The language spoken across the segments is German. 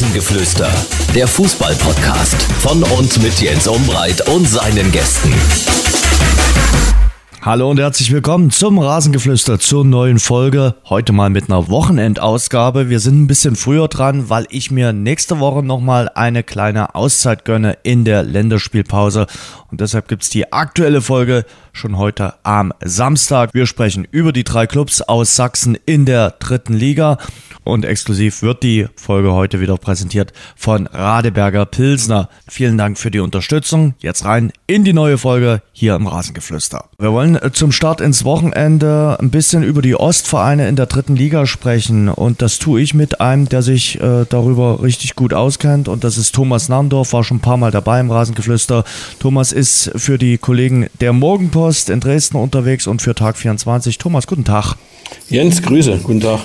Rasengeflüster, der Fußball-Podcast von und mit Jens Umbreit und seinen Gästen. Hallo und herzlich willkommen zum Rasengeflüster zur neuen Folge. Heute mal mit einer Wochenendausgabe. Wir sind ein bisschen früher dran, weil ich mir nächste Woche nochmal eine kleine Auszeit gönne in der Länderspielpause. Und deshalb gibt's die aktuelle Folge schon heute am Samstag. Wir sprechen über die drei Clubs aus Sachsen in der dritten Liga. Und exklusiv wird die Folge heute wieder präsentiert von Radeberger Pilsner. Vielen Dank für die Unterstützung. Jetzt rein in die neue Folge hier im Rasengeflüster. Wir wollen äh, zum Start ins Wochenende ein bisschen über die Ostvereine in der dritten Liga sprechen. Und das tue ich mit einem, der sich äh, darüber richtig gut auskennt. Und das ist Thomas Namdorf, war schon ein paar Mal dabei im Rasengeflüster. Thomas ist für die Kollegen der Morgenpost in Dresden unterwegs und für Tag 24. Thomas, guten Tag. Jens, Grüße, guten Tag.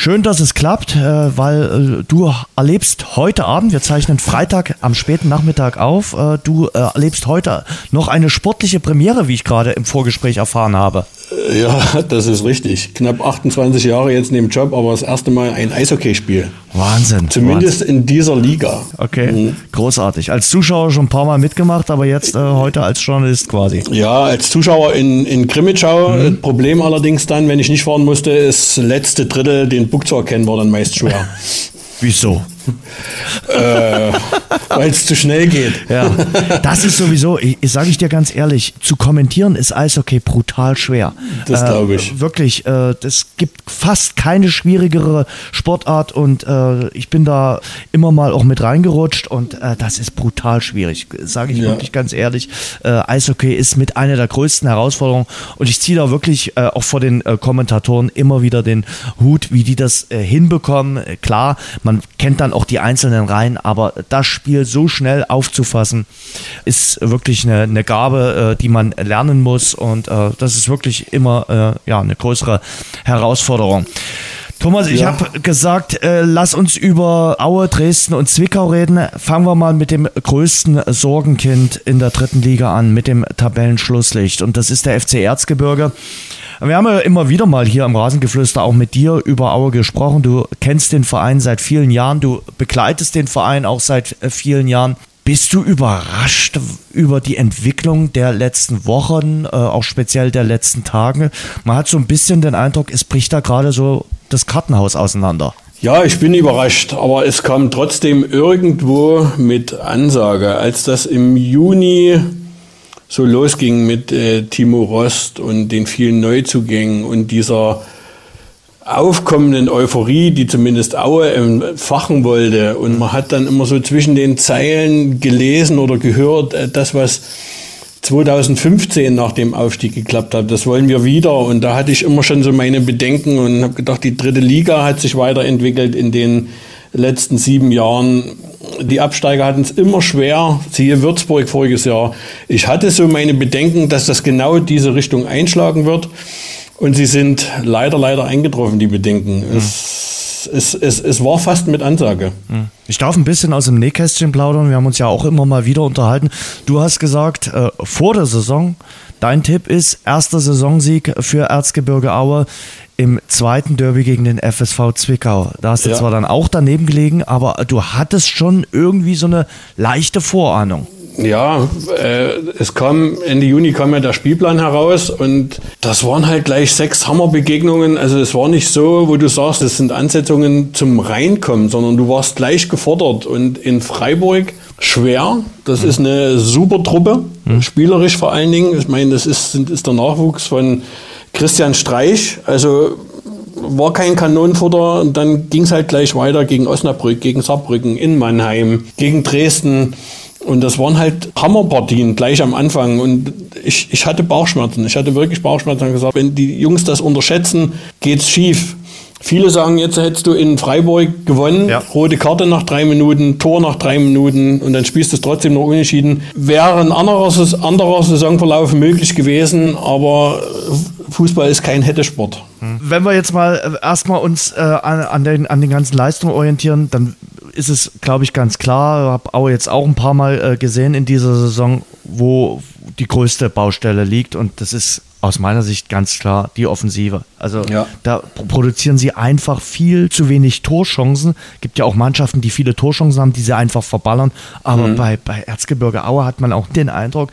Schön, dass es klappt, äh, weil äh, du erlebst heute Abend, wir zeichnen Freitag am späten Nachmittag auf, äh, du erlebst heute noch eine sportliche Premiere, wie ich gerade im Vorgespräch erfahren habe. Ja, das ist richtig. Knapp 28 Jahre jetzt neben Job, aber das erste Mal ein Eishockeyspiel. Wahnsinn. Zumindest Wahnsinn. in dieser Liga. Okay, mhm. großartig. Als Zuschauer schon ein paar Mal mitgemacht, aber jetzt äh, heute als Journalist quasi. Ja, als Zuschauer in, in Grimmitschau. Mhm. Problem allerdings dann, wenn ich nicht fahren musste, ist letzte Drittel, den Bug zu erkennen, war dann meist schwer. Wieso? äh, Weil es zu schnell geht. Ja, das ist sowieso, ich, ich sage ich dir ganz ehrlich, zu kommentieren ist Eishockey brutal schwer. Das glaube ich. Äh, wirklich, äh, es gibt fast keine schwierigere Sportart und äh, ich bin da immer mal auch mit reingerutscht und äh, das ist brutal schwierig, sage ich ja. wirklich ganz ehrlich. Äh, Eishockey ist mit einer der größten Herausforderungen und ich ziehe da wirklich äh, auch vor den Kommentatoren immer wieder den Hut, wie die das hinbekommen. Klar, man kennt dann auch die einzelnen Reihen, aber das Spiel so schnell aufzufassen, ist wirklich eine, eine Gabe, äh, die man lernen muss und äh, das ist wirklich immer äh, ja, eine größere Herausforderung. Thomas, ich ja. habe gesagt, äh, lass uns über Aue, Dresden und Zwickau reden. Fangen wir mal mit dem größten Sorgenkind in der dritten Liga an, mit dem Tabellenschlusslicht. Und das ist der FC Erzgebirge. Wir haben ja immer wieder mal hier im Rasengeflüster auch mit dir über Aue gesprochen. Du kennst den Verein seit vielen Jahren, du begleitest den Verein auch seit äh, vielen Jahren. Bist du überrascht über die Entwicklung der letzten Wochen, äh, auch speziell der letzten Tage? Man hat so ein bisschen den Eindruck, es bricht da gerade so das Kartenhaus auseinander. Ja, ich bin überrascht, aber es kam trotzdem irgendwo mit Ansage. Als das im Juni so losging mit äh, Timo Rost und den vielen Neuzugängen und dieser aufkommenden Euphorie, die zumindest Aue entfachen wollte. Und man hat dann immer so zwischen den Zeilen gelesen oder gehört, äh, das, was 2015 nach dem Aufstieg geklappt hat, das wollen wir wieder. Und da hatte ich immer schon so meine Bedenken und habe gedacht, die dritte Liga hat sich weiterentwickelt in den letzten sieben Jahren. Die Absteiger hatten es immer schwer. Siehe Würzburg voriges Jahr. Ich hatte so meine Bedenken, dass das genau diese Richtung einschlagen wird. Und sie sind leider, leider eingetroffen, die Bedenken. Mhm. Es, es, es, es war fast mit Ansage. Mhm. Ich darf ein bisschen aus dem Nähkästchen plaudern. Wir haben uns ja auch immer mal wieder unterhalten. Du hast gesagt, äh, vor der Saison, dein Tipp ist erster Saisonsieg für Erzgebirge Aue im zweiten Derby gegen den FSV Zwickau. Da hast du ja. zwar dann auch daneben gelegen, aber du hattest schon irgendwie so eine leichte Vorahnung. Ja, äh, es kam Ende Juni kam ja der Spielplan heraus und das waren halt gleich sechs Hammerbegegnungen. Also es war nicht so, wo du sagst, das sind Ansetzungen zum Reinkommen, sondern du warst gleich gefordert und in Freiburg schwer. Das mhm. ist eine super Truppe, mhm. spielerisch vor allen Dingen. Ich meine, das ist, ist der Nachwuchs von Christian Streich, also war kein Kanonenfutter. Und dann ging es halt gleich weiter gegen Osnabrück, gegen Saarbrücken, in Mannheim, gegen Dresden. Und das waren halt Hammerpartien gleich am Anfang. Und ich, ich hatte Bauchschmerzen. Ich hatte wirklich Bauchschmerzen und gesagt, wenn die Jungs das unterschätzen, geht's schief. Viele sagen, jetzt hättest du in Freiburg gewonnen, ja. rote Karte nach drei Minuten, Tor nach drei Minuten und dann spielst du es trotzdem noch unentschieden. Wäre ein anderer, anderer Saisonverlauf möglich gewesen, aber Fußball ist kein Hättesport. Wenn wir jetzt mal äh, erstmal uns äh, an, an, den, an den ganzen Leistungen orientieren, dann ist es, glaube ich, ganz klar, ich habe auch jetzt auch ein paar Mal äh, gesehen in dieser Saison, wo die größte Baustelle liegt und das ist aus meiner Sicht ganz klar die Offensive. Also Ja. da produzieren sie einfach viel zu wenig Torchancen. Gibt ja auch Mannschaften, die viele Torchancen haben, die sie einfach verballern. Aber bei, bei Erzgebirge Aue hat man auch den Eindruck,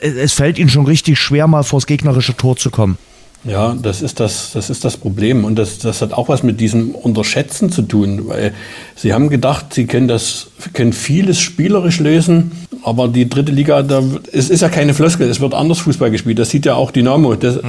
es, es fällt ihnen schon richtig schwer, mal vors gegnerische Tor zu kommen. Ja, das ist das, das ist das Problem. Und das, das hat auch was mit diesem Unterschätzen zu tun, weil sie haben gedacht, sie können das, können vieles spielerisch lösen, aber die dritte Liga, da, es ist ja keine Floskel, es wird anders Fußball gespielt. Das sieht ja auch Dynamo. Das, äh,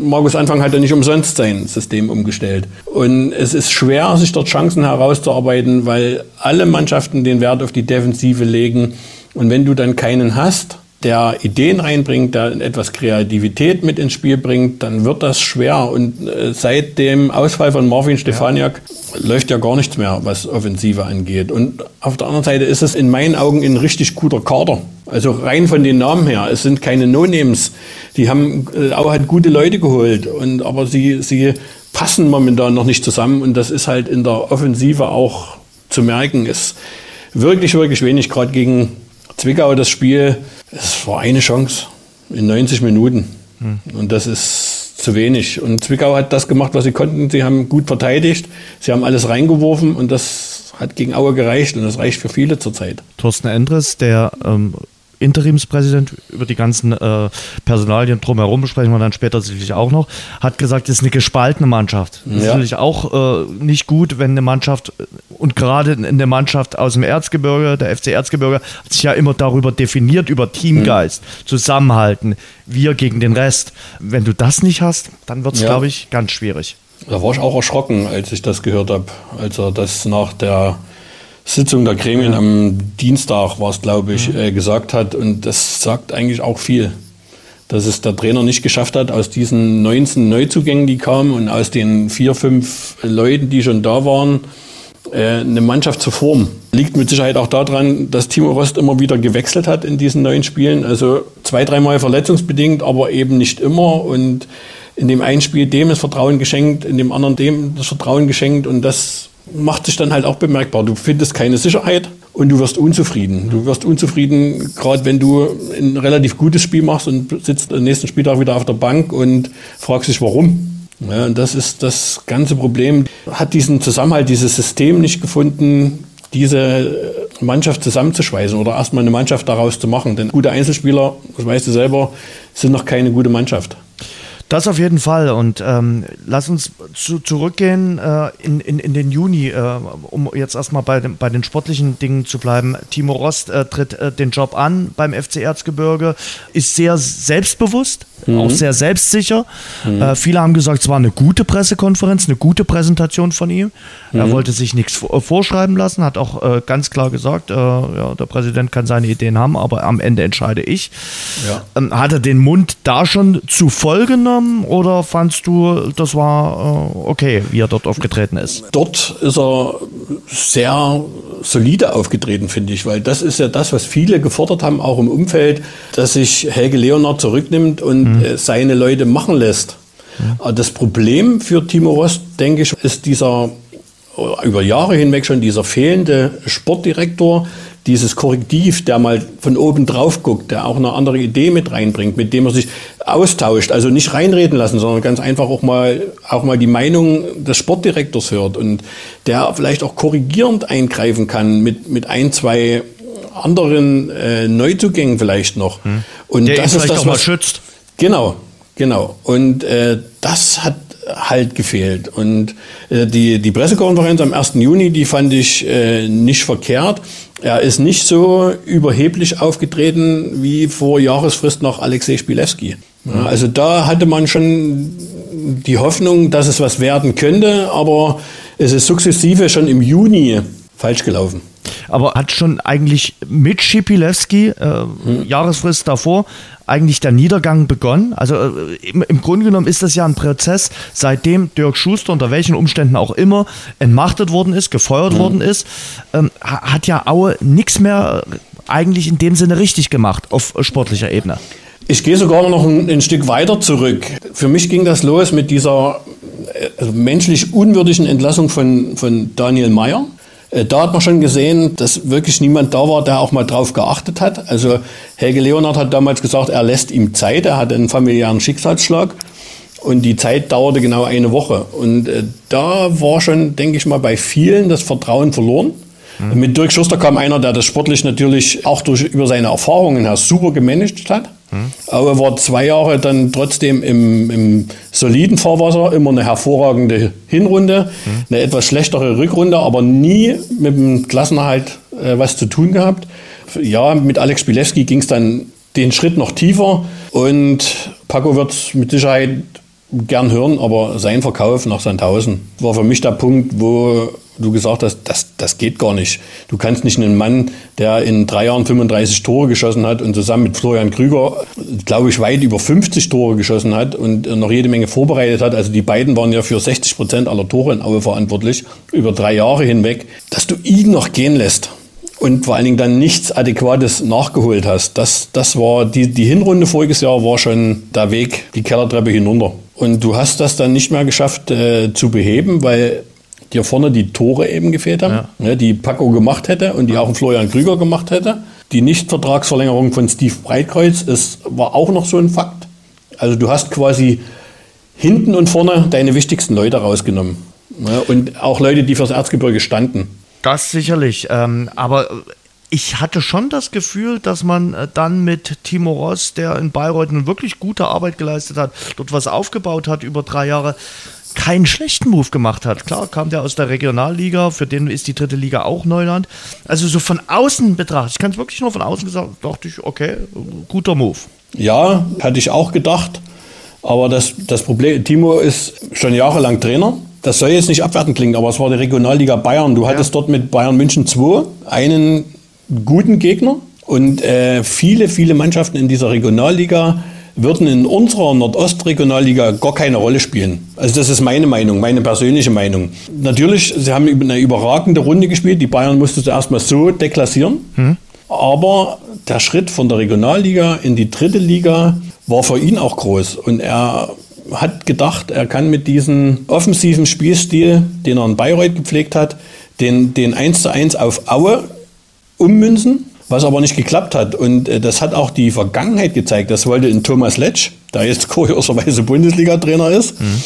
Markus Anfang hat ja nicht umsonst sein System umgestellt. Und es ist schwer, sich dort Chancen herauszuarbeiten, weil alle Mannschaften den Wert auf die Defensive legen. Und wenn du dann keinen hast, der Ideen reinbringt, der etwas Kreativität mit ins Spiel bringt, dann wird das schwer. Und äh, seit dem Ausfall von Marvin Stefaniak läuft ja gar nichts mehr, was Offensive angeht. Und auf der anderen Seite ist es in meinen Augen ein richtig guter Kader. Also rein von den Namen her. Es sind keine No-Names. Die haben äh, auch hat gute Leute geholt. Und, aber sie, sie passen momentan noch nicht zusammen. Und das ist halt in der Offensive auch zu merken. Ist wirklich, wirklich wenig. Gerade gegen Zwickau das Spiel, es war eine Chance in 90 Minuten. Und das ist zu wenig. Und Zwickau hat das gemacht, was sie konnten. Sie haben gut verteidigt, sie haben alles reingeworfen und das hat gegen Aue gereicht und das reicht für viele zurzeit. Thorsten Endres, der ähm, Interimspräsident, über die ganzen äh, Personalien drumherum besprechen wir dann später sicherlich auch noch, hat gesagt, es ist eine gespaltene Mannschaft. Das ist Ja. natürlich auch äh, nicht gut, wenn eine Mannschaft und gerade eine Mannschaft aus dem Erzgebirge, der FC Erzgebirge, hat sich ja immer darüber definiert, über Teamgeist, Zusammenhalten, wir gegen den Rest. Wenn du das nicht hast, dann wird es, Ja. glaube ich, ganz schwierig. Da war ich auch erschrocken, als ich das gehört habe, als er das nach der Sitzung der Gremien am Dienstag, war es glaube ich, äh, gesagt hat. Und das sagt eigentlich auch viel. Dass es der Trainer nicht geschafft hat, aus diesen 19 Neuzugängen, die kamen und aus den vier, fünf Leuten, die schon da waren, äh, eine Mannschaft zu formen. Liegt mit Sicherheit auch daran, dass Timo Rost immer wieder gewechselt hat in diesen neuen Spielen. Also zwei, dreimal verletzungsbedingt, aber eben nicht immer. Und in dem einen Spiel dem das Vertrauen geschenkt, in dem anderen dem das Vertrauen geschenkt. Und das macht sich dann halt auch bemerkbar. Du findest keine Sicherheit und du wirst unzufrieden. Du wirst unzufrieden, gerade wenn du ein relativ gutes Spiel machst und sitzt am nächsten Spieltag wieder auf der Bank und fragst dich, warum. Ja, und das ist das ganze Problem. Hat diesen Zusammenhalt, dieses System nicht gefunden, diese Mannschaft zusammenzuschweißen oder erstmal eine Mannschaft daraus zu machen. Denn gute Einzelspieler, das weißt du selber, sind noch keine gute Mannschaft. Das auf jeden Fall. Und ähm, lass uns zu, zurückgehen äh, in, in, in den Juni, äh, um jetzt erstmal bei, den- bei den sportlichen Dingen zu bleiben. Timo Rost äh, tritt äh, den Job an beim FC Erzgebirge, ist sehr selbstbewusst, auch sehr selbstsicher. Äh, viele haben gesagt, es war eine gute Pressekonferenz, eine gute Präsentation von ihm. Er wollte sich nichts vor- vorschreiben lassen, hat auch äh, ganz klar gesagt, äh, ja, der Präsident kann seine Ideen haben, aber am Ende entscheide ich. Ja. Ähm, Hat er den Mund da schon zu voll genommen oder fandst du, das war äh, okay, wie er dort aufgetreten ist? Dort ist er sehr solide aufgetreten, finde ich, weil das ist ja das, was viele gefordert haben, auch im Umfeld, dass sich Helge Leonard zurücknimmt und äh, seine Leute machen lässt. Aber Das Problem für Timo Rost, denke ich, ist dieser äh, über Jahre hinweg schon dieser fehlende Sportdirektor, dieses Korrektiv, der mal von oben drauf guckt, der auch eine andere Idee mit reinbringt, mit dem er sich austauscht, also nicht reinreden lassen, sondern ganz einfach auch mal, auch mal die Meinung des Sportdirektors hört und der vielleicht auch korrigierend eingreifen kann mit, mit ein, zwei anderen äh, Neuzugängen vielleicht noch. Und Hm. Der ihn das ist vielleicht das, auch mal was, schützt. Genau, genau. Und äh, das hat halt gefehlt. Und äh, die, die Pressekonferenz am 1. Juni, die fand ich äh, nicht verkehrt. Er ist nicht so überheblich aufgetreten wie vor Jahresfrist noch Alexei Spilewski. Ja, also da hatte man schon die Hoffnung, dass es was werden könnte, aber es ist sukzessive schon im Juni falsch gelaufen. Aber hat schon eigentlich mit Schipilewski, äh, Jahresfrist davor, eigentlich der Niedergang begonnen? Also äh, im, im Grunde genommen ist das ja ein Prozess, seitdem Dirk Schuster unter welchen Umständen auch immer entmachtet worden ist, gefeuert worden ist, ähm, ha- hat ja Aue nichts mehr eigentlich in dem Sinne richtig gemacht auf sportlicher Ebene. Ich gehe sogar noch ein, ein Stück weiter zurück. Für mich ging das los mit dieser äh, menschlich unwürdigen Entlassung von, von Daniel Mayer. Äh, da hat man schon gesehen, dass wirklich niemand da war, der auch mal drauf geachtet hat. Also Helge Leonard hat damals gesagt, er lässt ihm Zeit, er hatte einen familiären Schicksalsschlag. Und die Zeit dauerte genau eine Woche. Und äh, da war schon, denke ich mal, bei vielen das Vertrauen verloren. Mhm. Mit Dirk Schuster kam einer, der das sportlich natürlich auch durch, über seine Erfahrungen her super gemanagt hat. Mhm. Aber war zwei Jahre dann trotzdem im, im, soliden Fahrwasser, immer eine hervorragende Hinrunde, mhm. eine etwas schlechtere Rückrunde, aber nie mit dem Klassenerhalt äh, was zu tun gehabt. Ja, mit Alex Spilewski ging es dann den Schritt noch tiefer und Paco wird mit Sicherheit gern hören, aber sein Verkauf nach Sandhausen war für mich der Punkt, wo du gesagt hast, das, das geht gar nicht. Du kannst nicht einen Mann, der in drei Jahren 35 Tore geschossen hat und zusammen mit Florian Krüger, glaube ich, weit über 50 Tore geschossen hat und noch jede Menge vorbereitet hat. Also die beiden waren ja für 60 Prozent aller Tore in Aue verantwortlich, über drei Jahre hinweg, dass du ihn noch gehen lässt und vor allen Dingen dann nichts Adäquates nachgeholt hast. Das, das war die, die Hinrunde voriges Jahr war schon der Weg, die Kellertreppe hinunter. Und du hast das dann nicht mehr geschafft äh, zu beheben, weil dir vorne die Tore eben gefehlt haben, ja. ne, die Paco gemacht hätte und die auch ein Florian Krüger gemacht hätte. Die Nichtvertragsverlängerung von Steve Breitkreuz ist, war auch noch so ein Fakt. Also du hast quasi hinten und vorne deine wichtigsten Leute rausgenommen. Ne, und auch Leute, die fürs Erzgebirge standen. Das sicherlich. Ähm, aber ich hatte schon das Gefühl, dass man äh, dann mit Timo Ross, der in Bayreuth eine wirklich gute Arbeit geleistet hat, dort was aufgebaut hat über drei Jahre, keinen schlechten Move gemacht hat. Klar, kam der aus der Regionalliga, für den ist die dritte Liga auch Neuland. Also so von außen betrachtet, ich kann es wirklich nur von außen gesagt, dachte ich, okay, guter Move. Ja, hatte ich auch gedacht. Aber das, das Problem, Timo ist schon jahrelang Trainer. Das soll jetzt nicht abwertend klingen, aber es war die Regionalliga Bayern. Du hattest ja. dort mit Bayern München 2 einen guten Gegner und äh, viele, viele Mannschaften in dieser Regionalliga würden in unserer Nordostregionalliga gar keine Rolle spielen. Also das ist meine Meinung, meine persönliche Meinung. Natürlich, sie haben eine überragende Runde gespielt. Die Bayern mussten sie erstmal so deklassieren. Hm. Aber der Schritt von der Regionalliga in die dritte Liga war für ihn auch groß. Und er hat gedacht, er kann mit diesem offensiven Spielstil, den er in Bayreuth gepflegt hat, den, den 1 zu 1 auf Aue ummünzen, was aber nicht geklappt hat. Und äh, das hat auch die Vergangenheit gezeigt. Das wollte in Thomas Letsch, der jetzt kurioserweise Bundesliga-Trainer ist, mhm.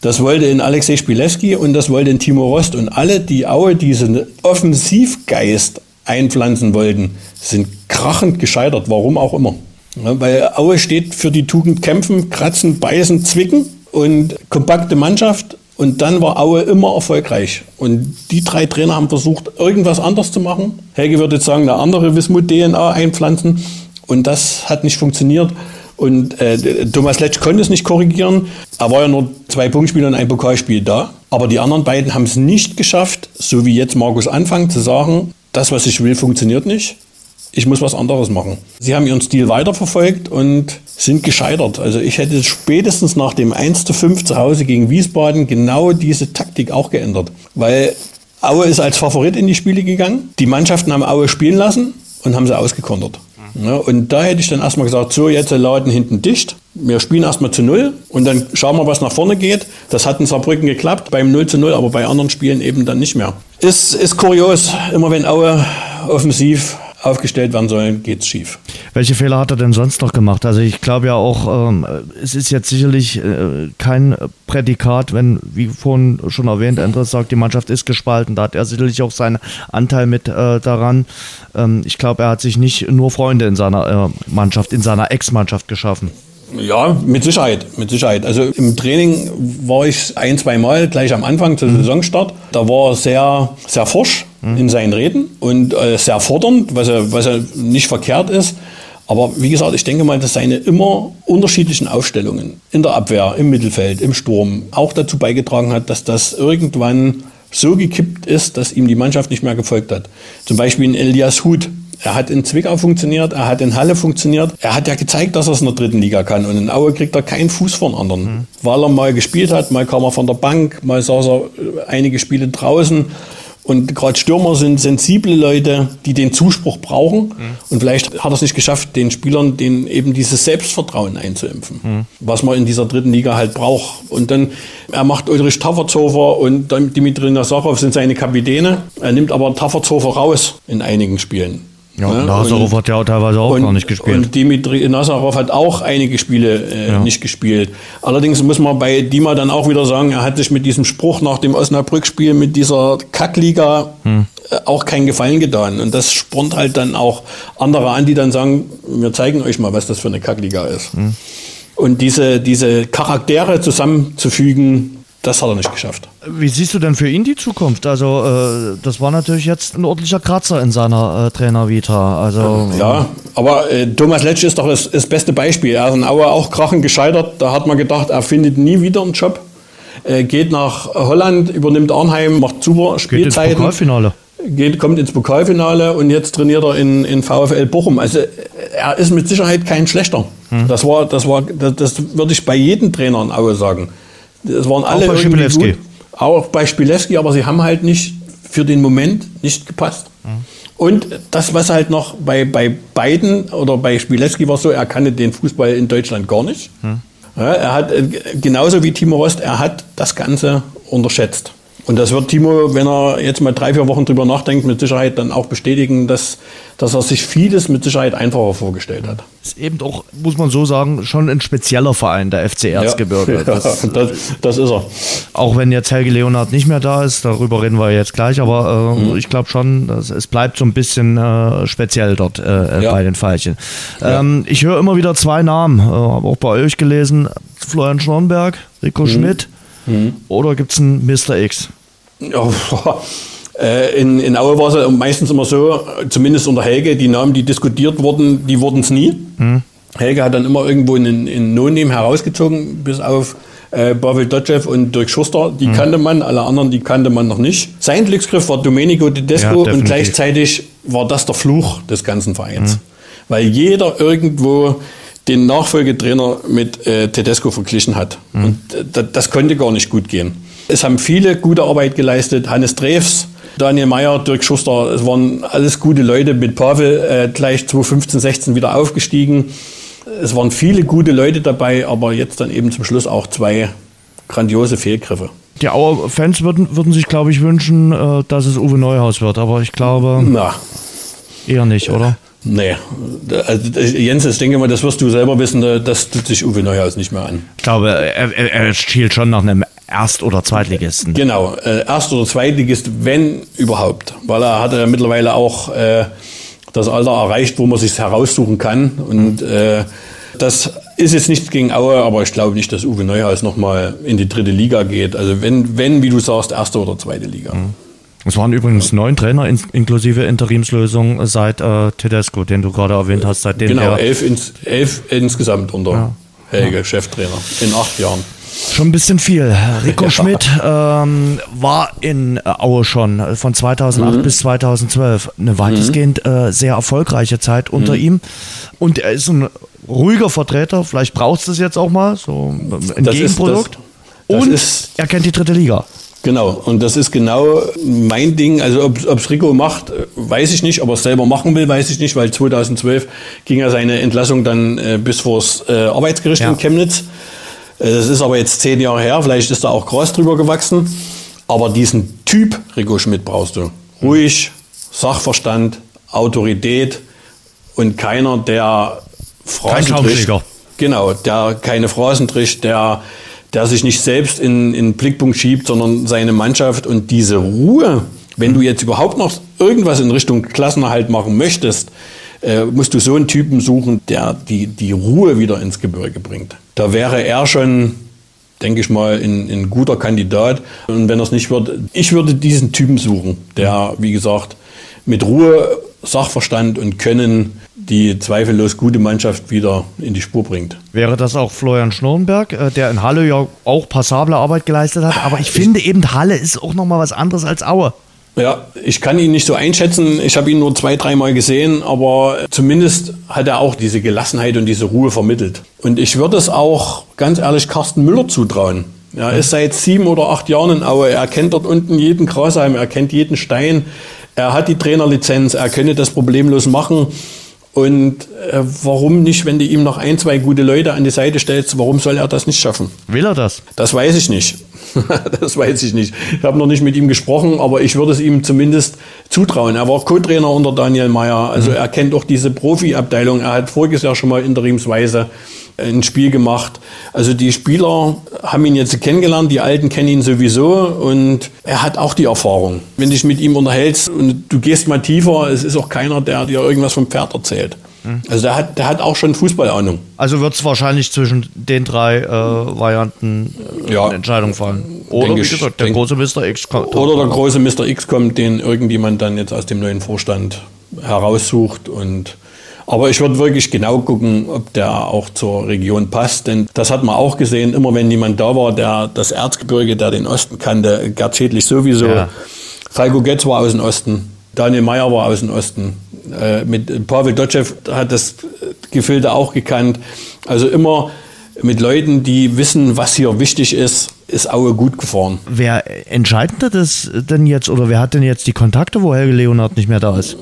das wollte in Alexei Spilewski und das wollte in Timo Rost. Und alle, die Aue diesen Offensivgeist einpflanzen wollten, sind krachend gescheitert, warum auch immer. Weil Aue steht für die Tugend kämpfen, kratzen, beißen, zwicken und kompakte Mannschaft und dann war Aue immer erfolgreich. Und die drei Trainer haben versucht, irgendwas anders zu machen. Helge würde jetzt sagen, eine andere Wismut-DNA einpflanzen. Und das hat nicht funktioniert. Und äh, Thomas Letsch konnte es nicht korrigieren. Er war ja nur zwei Punktspiele und ein Pokalspiel da. Aber die anderen beiden haben es nicht geschafft, so wie jetzt Markus Anfang, zu sagen, das, was ich will, funktioniert nicht ich muss was anderes machen. Sie haben ihren Stil weiterverfolgt und sind gescheitert. Also ich hätte spätestens nach dem 1 zu 5 zu Hause gegen Wiesbaden genau diese Taktik auch geändert. Weil Aue ist als Favorit in die Spiele gegangen. Die Mannschaften haben Aue spielen lassen und haben sie ausgekontert. Ja, und da hätte ich dann erstmal gesagt, so, jetzt laden hinten dicht. Wir spielen erstmal zu Null und dann schauen wir, was nach vorne geht. Das hat in Saarbrücken geklappt, beim 0 zu 0, aber bei anderen Spielen eben dann nicht mehr. Ist, ist kurios, immer wenn Aue offensiv aufgestellt werden sollen, geht es schief. Welche Fehler hat er denn sonst noch gemacht? Also ich glaube ja auch, ähm, es ist jetzt sicherlich äh, kein Prädikat, wenn, wie vorhin schon erwähnt, Andres sagt, die Mannschaft ist gespalten. Da hat er sicherlich auch seinen Anteil mit äh, daran. Ähm, ich glaube, er hat sich nicht nur Freunde in seiner äh, Mannschaft, in seiner Ex-Mannschaft geschaffen. Ja, mit Sicherheit, mit Sicherheit. Also im Training war ich ein, zwei Mal gleich am Anfang zum mhm. Saisonstart. Da war er sehr, sehr forsch mhm. in seinen Reden und äh, sehr fordernd, was ja, was ja nicht verkehrt ist. Aber wie gesagt, ich denke mal, dass seine immer unterschiedlichen Aufstellungen in der Abwehr, im Mittelfeld, im Sturm auch dazu beigetragen hat, dass das irgendwann so gekippt ist, dass ihm die Mannschaft nicht mehr gefolgt hat. Zum Beispiel in Elias Huth. Er hat in Zwickau funktioniert, er hat in Halle funktioniert. Er hat ja gezeigt, dass er es in der dritten Liga kann. Und in Aue kriegt er keinen Fuß vor den anderen. Mhm. Weil er mal gespielt hat, mal kam er von der Bank, mal saß er einige Spiele draußen. Und gerade Stürmer sind sensible Leute, die den Zuspruch brauchen. Mhm. Und vielleicht hat er es nicht geschafft, den Spielern den eben dieses Selbstvertrauen einzuimpfen, mhm. was man in dieser dritten Liga halt braucht. Und dann, er macht Ulrich Tafferzofer und Dimitri Nazarov sind seine Kapitäne. Er nimmt aber Tafferzofer raus in einigen Spielen. Ja, ja Nazarov hat ja teilweise auch und, gar nicht gespielt. Und Dimitri Nazarov hat auch einige Spiele äh, ja. nicht gespielt. Allerdings muss man bei Dima dann auch wieder sagen, er hat sich mit diesem Spruch nach dem Osnabrück-Spiel mit dieser Kackliga hm. äh, auch keinen Gefallen getan. Und das spornt halt dann auch andere an, die dann sagen, wir zeigen euch mal, was das für eine Kackliga ist. Hm. Und diese, diese Charaktere zusammenzufügen, das hat er nicht geschafft. Wie siehst du denn für ihn die Zukunft? Also, äh, das war natürlich jetzt ein ordentlicher Kratzer in seiner äh, Trainervita. Also, ja, aber äh, Thomas Letsch ist doch das, das, beste Beispiel. Er ist in Aue auch krachend gescheitert. Da hat man gedacht, er findet nie wieder einen Job. geht nach Holland, übernimmt Arnheim, macht super Spielzeiten. Geht ins Pokalfinale. Geht, kommt ins Pokalfinale und jetzt trainiert er in, in VfL Bochum. Also er ist mit Sicherheit kein schlechter. Hm. Das war, das war, das, das würde ich bei jedem Trainer in Aue sagen. Das waren alle auch bei. Gut, auch bei Spielewski, aber sie haben halt nicht für den Moment nicht gepasst. Mhm. Und das, was halt noch bei, bei beiden oder bei Spielewski war so, er kannte den Fußball in Deutschland gar nicht. Mhm. Ja, er hat, äh, genauso wie Timo Rost, er hat das Ganze unterschätzt. Und das wird Timo, wenn er jetzt mal drei, vier Wochen drüber nachdenkt, mit Sicherheit dann auch bestätigen, dass, dass er sich vieles mit Sicherheit einfacher vorgestellt hat. Ist eben auch, muss man so sagen, schon ein spezieller Verein, der FC Erzgebirge. Ja, das, das, das, ist er. Auch wenn jetzt Helge Leonard nicht mehr da ist, darüber reden wir jetzt gleich, aber äh, mhm. ich glaube schon, dass, es bleibt so ein bisschen äh, speziell dort äh, ja. bei den Veilchen. Ähm, ich höre immer wieder zwei Namen, äh, habe auch bei euch gelesen, Florian Schnornberg, Rico mhm. Schmidt. Mhm. Oder gibt es einen Mr. X? Äh, in, in Aue war es meistens immer so, zumindest unter Helge, die Namen, die diskutiert wurden, die wurden es nie. Mhm. Helge hat dann immer irgendwo einen, einen No-Name herausgezogen, bis auf äh, Pavel Dotschew und Dirk Schuster. Die mhm. kannte man, alle anderen, die kannte man noch nicht. Sein Glücksgriff war Domenico Tedesco ja, und gleichzeitig war das der Fluch des ganzen Vereins. Mhm. Weil jeder irgendwo den Nachfolgetrainer mit äh, Tedesco verglichen hat. Mhm. Und äh, das konnte gar nicht gut gehen. Es haben viele gute Arbeit geleistet. Hannes Drews, Daniel Meyer, Dirk Schuster, es waren alles gute Leute. Mit Pavel äh, gleich 2015, 16 wieder aufgestiegen. Es waren viele gute Leute dabei, aber jetzt dann eben zum Schluss auch zwei grandiose Fehlgriffe. Die Auer Fans würden, würden sich, glaube ich, wünschen, äh, dass es Uwe Neuhaus wird, aber ich glaube Na. eher nicht, oder? Nee, also Jens, ich denke mal, das wirst du selber wissen, das tut sich Uwe Neuhaus nicht mehr an. Ich glaube, er, er, schielt schon nach einem Erst- oder Zweitligisten. Genau, äh, Erst- oder Zweitligist, wenn überhaupt. Weil er hat ja mittlerweile auch äh, das Alter erreicht, wo man sich heraussuchen kann. Und äh, das ist jetzt nichts gegen Aue, aber ich glaube nicht, dass Uwe Neuhaus nochmal in die dritte Liga geht. Also wenn, wenn, wie du sagst, erste oder zweite Liga. Mhm. Es waren übrigens neun Trainer in, inklusive Interimslösung seit äh, Tedesco, den du gerade erwähnt hast. Seitdem genau, elf, ins, elf insgesamt unter ja. Helge, ja. Cheftrainer, in acht Jahren. Schon ein bisschen viel. Rico ja. Schmidt ähm, war in Aue schon von 2008 mhm. bis 2012. Eine weitestgehend mhm. äh, sehr erfolgreiche Zeit unter mhm. ihm. Und er ist ein ruhiger Vertreter. Vielleicht brauchst du es jetzt auch mal, so ein das Gegenprodukt. Ist, das, das Und ist, er kennt die dritte Liga. Genau, und das ist genau mein Ding. Also ob es Rico macht, weiß ich nicht. Ob er es selber machen will, weiß ich nicht, weil 2012 ging ja seine Entlassung dann äh, bis vors äh, Arbeitsgericht ja. in Chemnitz. Äh, das ist aber jetzt zehn Jahre her, vielleicht ist da auch Gras drüber gewachsen. Aber diesen Typ Rico Schmidt brauchst du. Ruhig, Sachverstand, Autorität und keiner, der Phrasen Kein Genau, der keine Phrasen trischt, der der sich nicht selbst in, in den Blickpunkt schiebt, sondern seine Mannschaft und diese Ruhe. Wenn du jetzt überhaupt noch irgendwas in Richtung Klassenerhalt machen möchtest, äh, musst du so einen Typen suchen, der die, die Ruhe wieder ins Gebirge bringt. Da wäre er schon, denke ich mal, ein, guter Kandidat. Und wenn er es nicht wird, ich würde diesen Typen suchen, der, wie gesagt, mit Ruhe, Sachverstand und Können die zweifellos gute Mannschaft wieder in die Spur bringt. Wäre das auch Florian Schnurrenberg, äh, der in Halle ja auch passable Arbeit geleistet hat, aber ich, ich finde eben Halle ist auch nochmal was anderes als Aue. Ja, ich kann ihn nicht so einschätzen. Ich habe ihn nur zwei, dreimal gesehen, aber zumindest hat er auch diese Gelassenheit und diese Ruhe vermittelt. Und ich würde es auch ganz ehrlich Carsten Müller zutrauen. Er ist seit sieben oder acht Jahren in Aue. Er kennt dort unten jeden Grashalm, er kennt jeden Stein. Er hat die Trainerlizenz, er könnte das problemlos machen. Und äh, warum nicht, wenn du ihm noch ein, zwei gute Leute an die Seite stellst, warum soll er das nicht schaffen? Will er das? Das weiß ich nicht. das weiß ich nicht. Ich habe noch nicht mit ihm gesprochen, aber ich würde es ihm zumindest zutrauen. Er war Co-Trainer unter Daniel Meyer, also mhm. er kennt auch diese Profi-Abteilung. Er hat voriges Jahr schon mal interimsweise ein Spiel gemacht. Also die Spieler haben ihn jetzt kennengelernt, die Alten kennen ihn sowieso und er hat auch die Erfahrung. Wenn du dich mit ihm unterhältst und du gehst mal tiefer, es ist auch keiner, der dir irgendwas vom Pferd erzählt. Mhm. Also der hat, der hat auch schon Fußballahnung. Also wird es wahrscheinlich zwischen den drei äh, Varianten äh, ja. eine Entscheidung fallen. Oder wie gesagt, der große Mr. X kommt. Oder der große Mr. X kommt, den irgendjemand dann jetzt aus dem neuen Vorstand heraussucht und aber ich würde wirklich genau gucken, ob der auch zur Region passt. Denn das hat man auch gesehen, immer wenn jemand da war, der das Erzgebirge, der den Osten kannte, Gerd Schädlich sowieso. Ja. Falko Götz war aus dem Osten. Daniel Meyer war aus dem Osten. Äh, mit Pavel Dotschew hat das Gefilde auch gekannt. Also immer mit Leuten, die wissen, was hier wichtig ist, ist Aue gut gefahren. Wer entscheidet das denn jetzt oder wer hat denn jetzt die Kontakte, wo Helge Leonard nicht mehr da ist?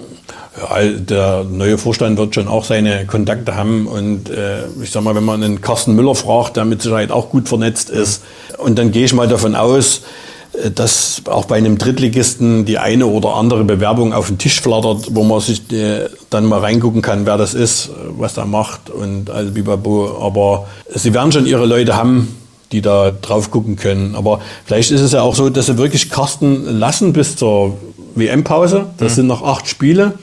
Ja, der neue Vorstand wird schon auch seine Kontakte haben und äh, ich sag mal, wenn man einen Carsten Müller fragt, der mit Sicherheit auch gut vernetzt ist, und dann gehe ich mal davon aus, äh, dass auch bei einem Drittligisten die eine oder andere Bewerbung auf den Tisch flattert, wo man sich äh, dann mal reingucken kann, wer das ist, was er macht und all Bibabo. Aber sie werden schon ihre Leute haben, die da drauf gucken können. Aber vielleicht ist es ja auch so, dass sie wirklich Carsten lassen bis zur WM-Pause. Das mhm. sind noch acht Spiele.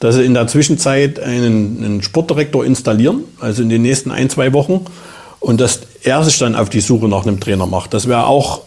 Dass sie in der Zwischenzeit einen, einen, Sportdirektor installieren, also in den nächsten ein, zwei Wochen. Und dass er sich dann auf die Suche nach einem Trainer macht. Das wäre auch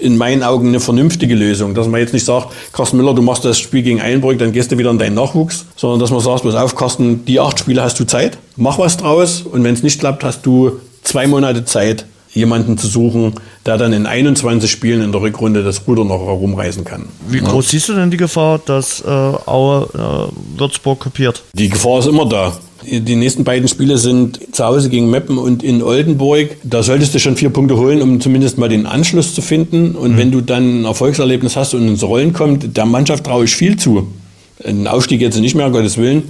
in meinen Augen eine vernünftige Lösung. Dass man jetzt nicht sagt, Carsten Müller, du machst das Spiel gegen Einbrück, dann gehst du wieder in deinen Nachwuchs. Sondern dass man sagt, pass auf, Carsten, die acht Spiele hast du Zeit, mach was draus. Und wenn es nicht klappt, hast du zwei Monate Zeit, jemanden zu suchen, der dann in 21 Spielen in der Rückrunde das Ruder noch herumreißen kann. Wie groß ja. siehst du denn die Gefahr, dass äh, Aue äh, Würzburg kopiert? Die Gefahr ist immer da. Die nächsten beiden Spiele sind zu Hause gegen Meppen und in Oldenburg. Da solltest du schon vier Punkte holen, um zumindest mal den Anschluss zu finden. Und mhm. wenn du dann ein Erfolgserlebnis hast und ins Rollen kommt, der Mannschaft traue ich viel zu. Ein Aufstieg jetzt nicht mehr, Gottes Willen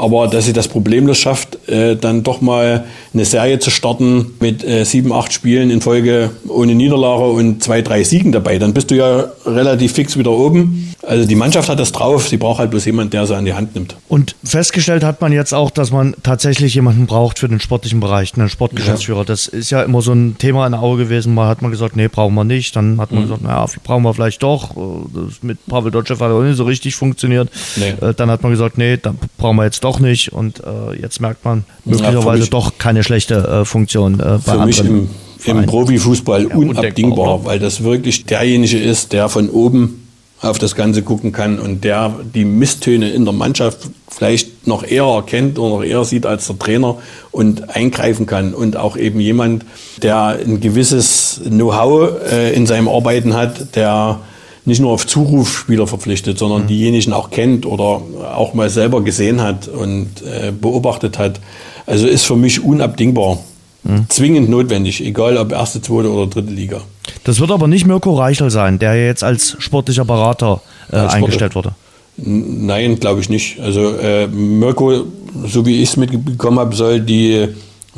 aber dass sie das problemlos schafft, äh, dann doch mal eine Serie zu starten mit äh, sieben, acht Spielen in Folge ohne Niederlage und zwei, drei Siegen dabei, dann bist du ja relativ fix wieder oben. Also die Mannschaft hat das drauf, sie braucht halt bloß jemanden, der sie an die Hand nimmt. Und festgestellt hat man jetzt auch, dass man tatsächlich jemanden braucht für den sportlichen Bereich, einen Sportgeschäftsführer. Ja. Das ist ja immer so ein Thema in der Auge gewesen. Mal hat man gesagt, nee, brauchen wir nicht. Dann hat man mhm. gesagt, naja, brauchen wir vielleicht doch. Das mit Pavel Dotschew hat auch nicht so richtig funktioniert. Nee. Äh, dann hat man gesagt, nee, dann brauchen wir jetzt doch nicht. Und äh, jetzt merkt man möglicherweise ja, doch keine schlechte äh, Funktion äh, bei für mich im, Profifußball ja, unabdingbar, weil das wirklich derjenige ist, der von oben auf das Ganze gucken kann und der die Misstöne in der Mannschaft vielleicht noch eher erkennt oder noch eher sieht als der Trainer und eingreifen kann und auch eben jemand, der ein gewisses Know-how äh, in seinem Arbeiten hat, der nicht nur auf Zuruf Spieler verpflichtet, sondern mhm. diejenigen auch kennt oder auch mal selber gesehen hat und äh, beobachtet hat. Also ist für mich unabdingbar. Mhm. Zwingend notwendig, egal ob erste, zweite oder dritte Liga. Das wird aber nicht Mirko Reichel sein, der jetzt als sportlicher Berater äh, als eingestellt wurde. Nein, glaube ich nicht. Also äh, Mirko, so wie ich es mitbekommen habe, soll die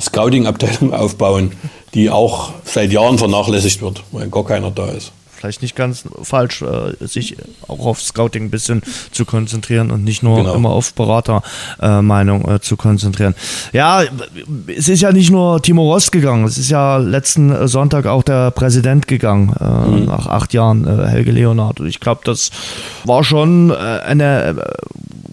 Scouting-Abteilung aufbauen, die auch seit Jahren vernachlässigt wird, weil gar keiner da ist vielleicht nicht ganz falsch, äh, sich auch auf Scouting ein bisschen zu konzentrieren und nicht nur genau. immer auf Beratermeinung äh, äh, zu konzentrieren. Ja, es ist ja nicht nur Timo Rost gegangen, es ist ja letzten Sonntag auch der Präsident gegangen, äh, mhm. nach acht Jahren, äh, Helge Leonard. Und ich glaube, das war schon äh, eine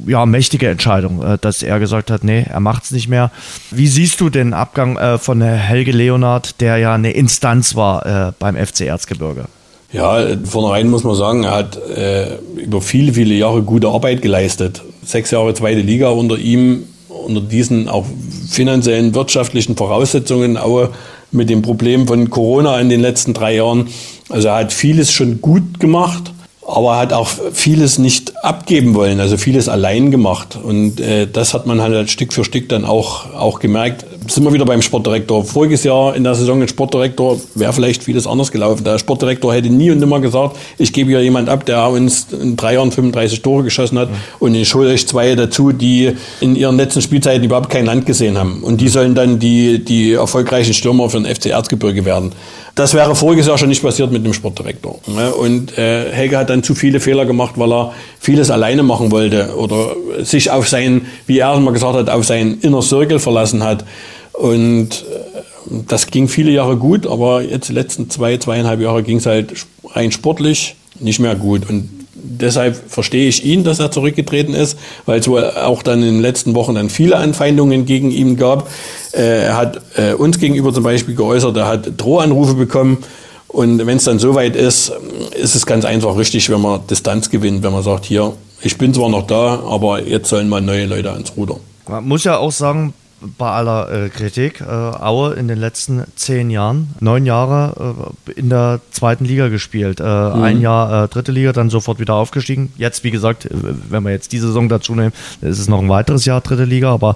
ja, mächtige Entscheidung, dass er gesagt hat, nee, er macht es nicht mehr. Wie siehst du den Abgang von Helge Leonard, der ja eine Instanz war beim FC Erzgebirge? Ja, vornherein muss man sagen, er hat äh, über viele, viele Jahre gute Arbeit geleistet. Sechs Jahre zweite Liga unter ihm, unter diesen auch finanziellen, wirtschaftlichen Voraussetzungen, auch mit dem Problem von Corona in den letzten drei Jahren. Also er hat vieles schon gut gemacht, aber hat auch vieles nicht abgeben wollen, also vieles allein gemacht. Und äh, das hat man halt Stück für Stück dann auch, auch gemerkt. Sind wir wieder beim Sportdirektor. Voriges Jahr in der Saison ein Sportdirektor wäre vielleicht vieles anders gelaufen. Der Sportdirektor hätte nie und nimmer gesagt, ich gebe hier jemand ab, der uns in drei Jahren 35 Tore geschossen hat mhm. und ich hole euch zwei dazu, die in ihren letzten Spielzeiten überhaupt kein Land gesehen haben. Und die sollen dann die, die erfolgreichen Stürmer für den FC Erzgebirge werden. Das wäre voriges Jahr schon nicht passiert mit dem Sportdirektor. Und äh, Helge hat dann zu viele Fehler gemacht, weil er vieles alleine machen wollte oder sich auf sein, wie er mal gesagt hat, auf seinen Inner Circle verlassen hat. Und äh, das ging viele Jahre gut, aber jetzt die letzten zwei, zweieinhalb Jahre ging es halt rein sportlich nicht mehr gut. Und deshalb verstehe ich ihn, dass er zurückgetreten ist, weil es wohl auch dann in den letzten Wochen dann viele Anfeindungen gegen ihn gab. Äh, er hat äh, uns gegenüber zum Beispiel geäußert, er hat Drohanrufe bekommen. Und wenn es dann soweit ist, ist es ganz einfach richtig, wenn man Distanz gewinnt, wenn man sagt, hier, ich bin zwar noch da, aber jetzt sollen mal neue Leute ans Ruder. Man muss ja auch sagen, bei aller äh, Kritik, äh, Aue in den letzten zehn Jahren, neun Jahre äh, in der zweiten Liga gespielt. Äh, mhm. Ein Jahr äh, dritte Liga, dann sofort wieder aufgestiegen. Jetzt, wie gesagt, äh, wenn wir jetzt die Saison dazu nehmen, ist es noch ein weiteres Jahr dritte Liga, aber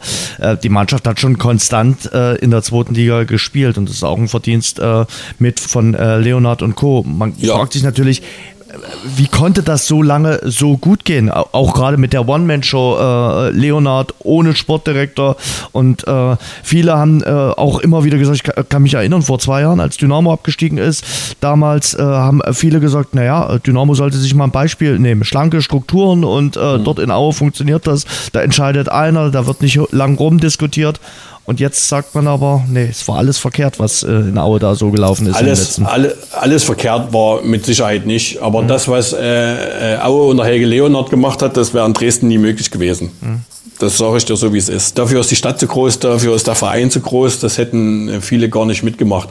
die Mannschaft hat schon konstant in der zweiten Liga gespielt und das ist auch ein Verdienst mit von Leonard und Co. Man ja. fragt sich natürlich, wie konnte das so lange so gut gehen? Auch gerade mit der One-Man-Show, äh, Leonard ohne Sportdirektor und äh, viele haben äh, auch immer wieder gesagt, ich kann mich erinnern, vor zwei Jahren, als Dynamo abgestiegen ist, damals äh, haben viele gesagt, naja, Dynamo sollte sich mal ein Beispiel nehmen. Schlanke Strukturen und äh, mhm. dort in Aue funktioniert das, da entscheidet einer, da wird nicht lang rumdiskutiert und jetzt sagt man aber, nee, es war alles verkehrt, was äh, in Aue da so gelaufen ist. Alles, alle, alles verkehrt war mit Sicherheit nicht. Aber mhm. das, was äh, äh, Aue unter Helge Leonard gemacht hat, das wäre in Dresden nie möglich gewesen. Mhm. Das sage ich dir so, wie es ist. Dafür ist die Stadt zu groß, dafür ist der Verein zu groß. Das hätten äh, viele gar nicht mitgemacht.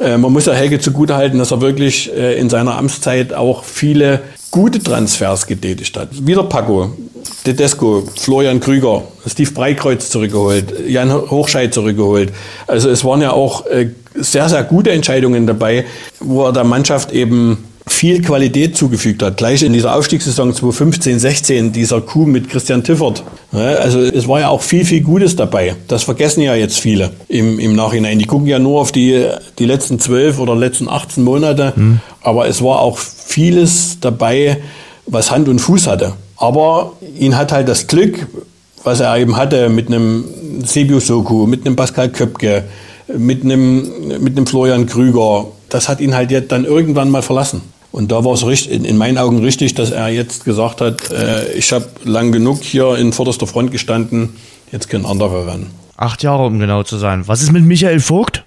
Äh, man muss ja Helge zugutehalten, dass er wirklich äh, in seiner Amtszeit auch viele gute Transfers getätigt hat. Wieder Paco, Tedesco, Florian Krüger, Steve Breikreuz zurückgeholt, Jan Hochscheid zurückgeholt. Also es waren ja auch äh, sehr, sehr gute Entscheidungen dabei, wo er der Mannschaft eben viel Qualität zugefügt hat. Gleich in dieser Aufstiegssaison 2015, 16, dieser Coup mit Christian Tiffert. Also es war ja auch viel, viel Gutes dabei. Das vergessen ja jetzt viele im, im Nachhinein. Die gucken ja nur auf die, die letzten zwölf oder letzten 18 Monate. Mhm. Aber es war auch vieles dabei, was Hand und Fuß hatte. Aber ihn hat halt das Glück, was er eben hatte mit einem Sebiu Soku, mit einem Pascal Köpke, mit einem, mit einem Florian Krüger, das hat ihn halt jetzt dann irgendwann mal verlassen. Und da war es in meinen Augen richtig, dass er jetzt gesagt hat, äh, ich habe lang genug hier in vorderster Front gestanden, jetzt können andere ran. Acht Jahre, um genau zu sein. Was ist mit Michael Vogt?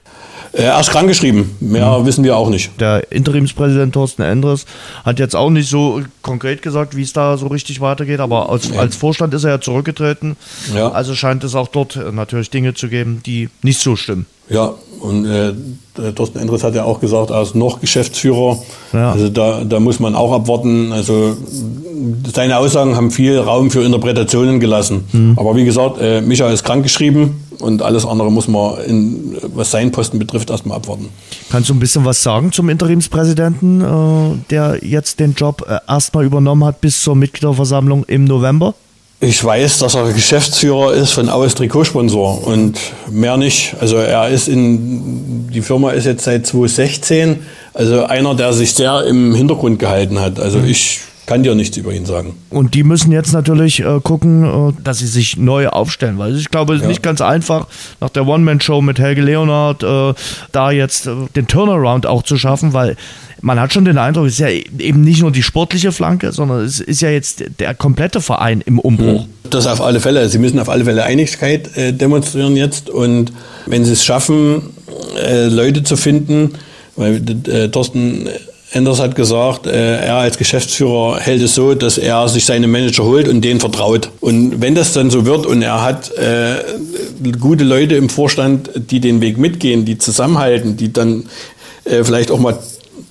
Äh, er ist krankgeschrieben. Mehr mhm. wissen wir auch nicht. Der Interimspräsident Thorsten Endres hat jetzt auch nicht so konkret gesagt, wie es da so richtig weitergeht, aber als, ja. als Vorstand ist er ja zurückgetreten. Ja. Also scheint es auch dort natürlich Dinge zu geben, die nicht so stimmen. Ja, und äh, Thorsten Endres hat ja auch gesagt, er ist noch Geschäftsführer. Ja. Also da, da muss man auch abwarten. Also seine Aussagen haben viel Raum für Interpretationen gelassen. Mhm. Aber wie gesagt, äh, Micha ist krankgeschrieben und alles andere muss man, in, was seinen Posten betrifft, erstmal abwarten. Kannst du ein bisschen was sagen zum Interimspräsidenten, äh, der jetzt den Job äh, erstmal übernommen hat bis zur Mitgliederversammlung im November? Ich weiß, dass er Geschäftsführer ist von Aus Trikotsponsor und mehr nicht. Also er ist in, die Firma ist jetzt seit 2016, also einer, der sich sehr im Hintergrund gehalten hat. Also mhm. ich kann dir nichts über ihn sagen. Und die müssen jetzt natürlich äh, gucken, äh, dass sie sich neu aufstellen, weil ich glaube, es ist ja. nicht ganz einfach, nach der One-Man-Show mit Helge Leonard äh, da jetzt äh, den Turnaround auch zu schaffen, weil man hat schon den Eindruck, es ist ja eben nicht nur die sportliche Flanke, sondern es ist ja jetzt der komplette Verein im Umbruch. Hm. Das auf alle Fälle. Sie müssen auf alle Fälle Einigkeit äh, demonstrieren jetzt und wenn sie es schaffen, äh, Leute zu finden, weil Thorsten Enders hat gesagt, äh, er als Geschäftsführer hält es so, dass er sich seine Manager holt und denen vertraut. Und wenn das dann so wird und er hat äh, gute Leute im Vorstand, die den Weg mitgehen, die zusammenhalten, die dann äh, vielleicht auch mal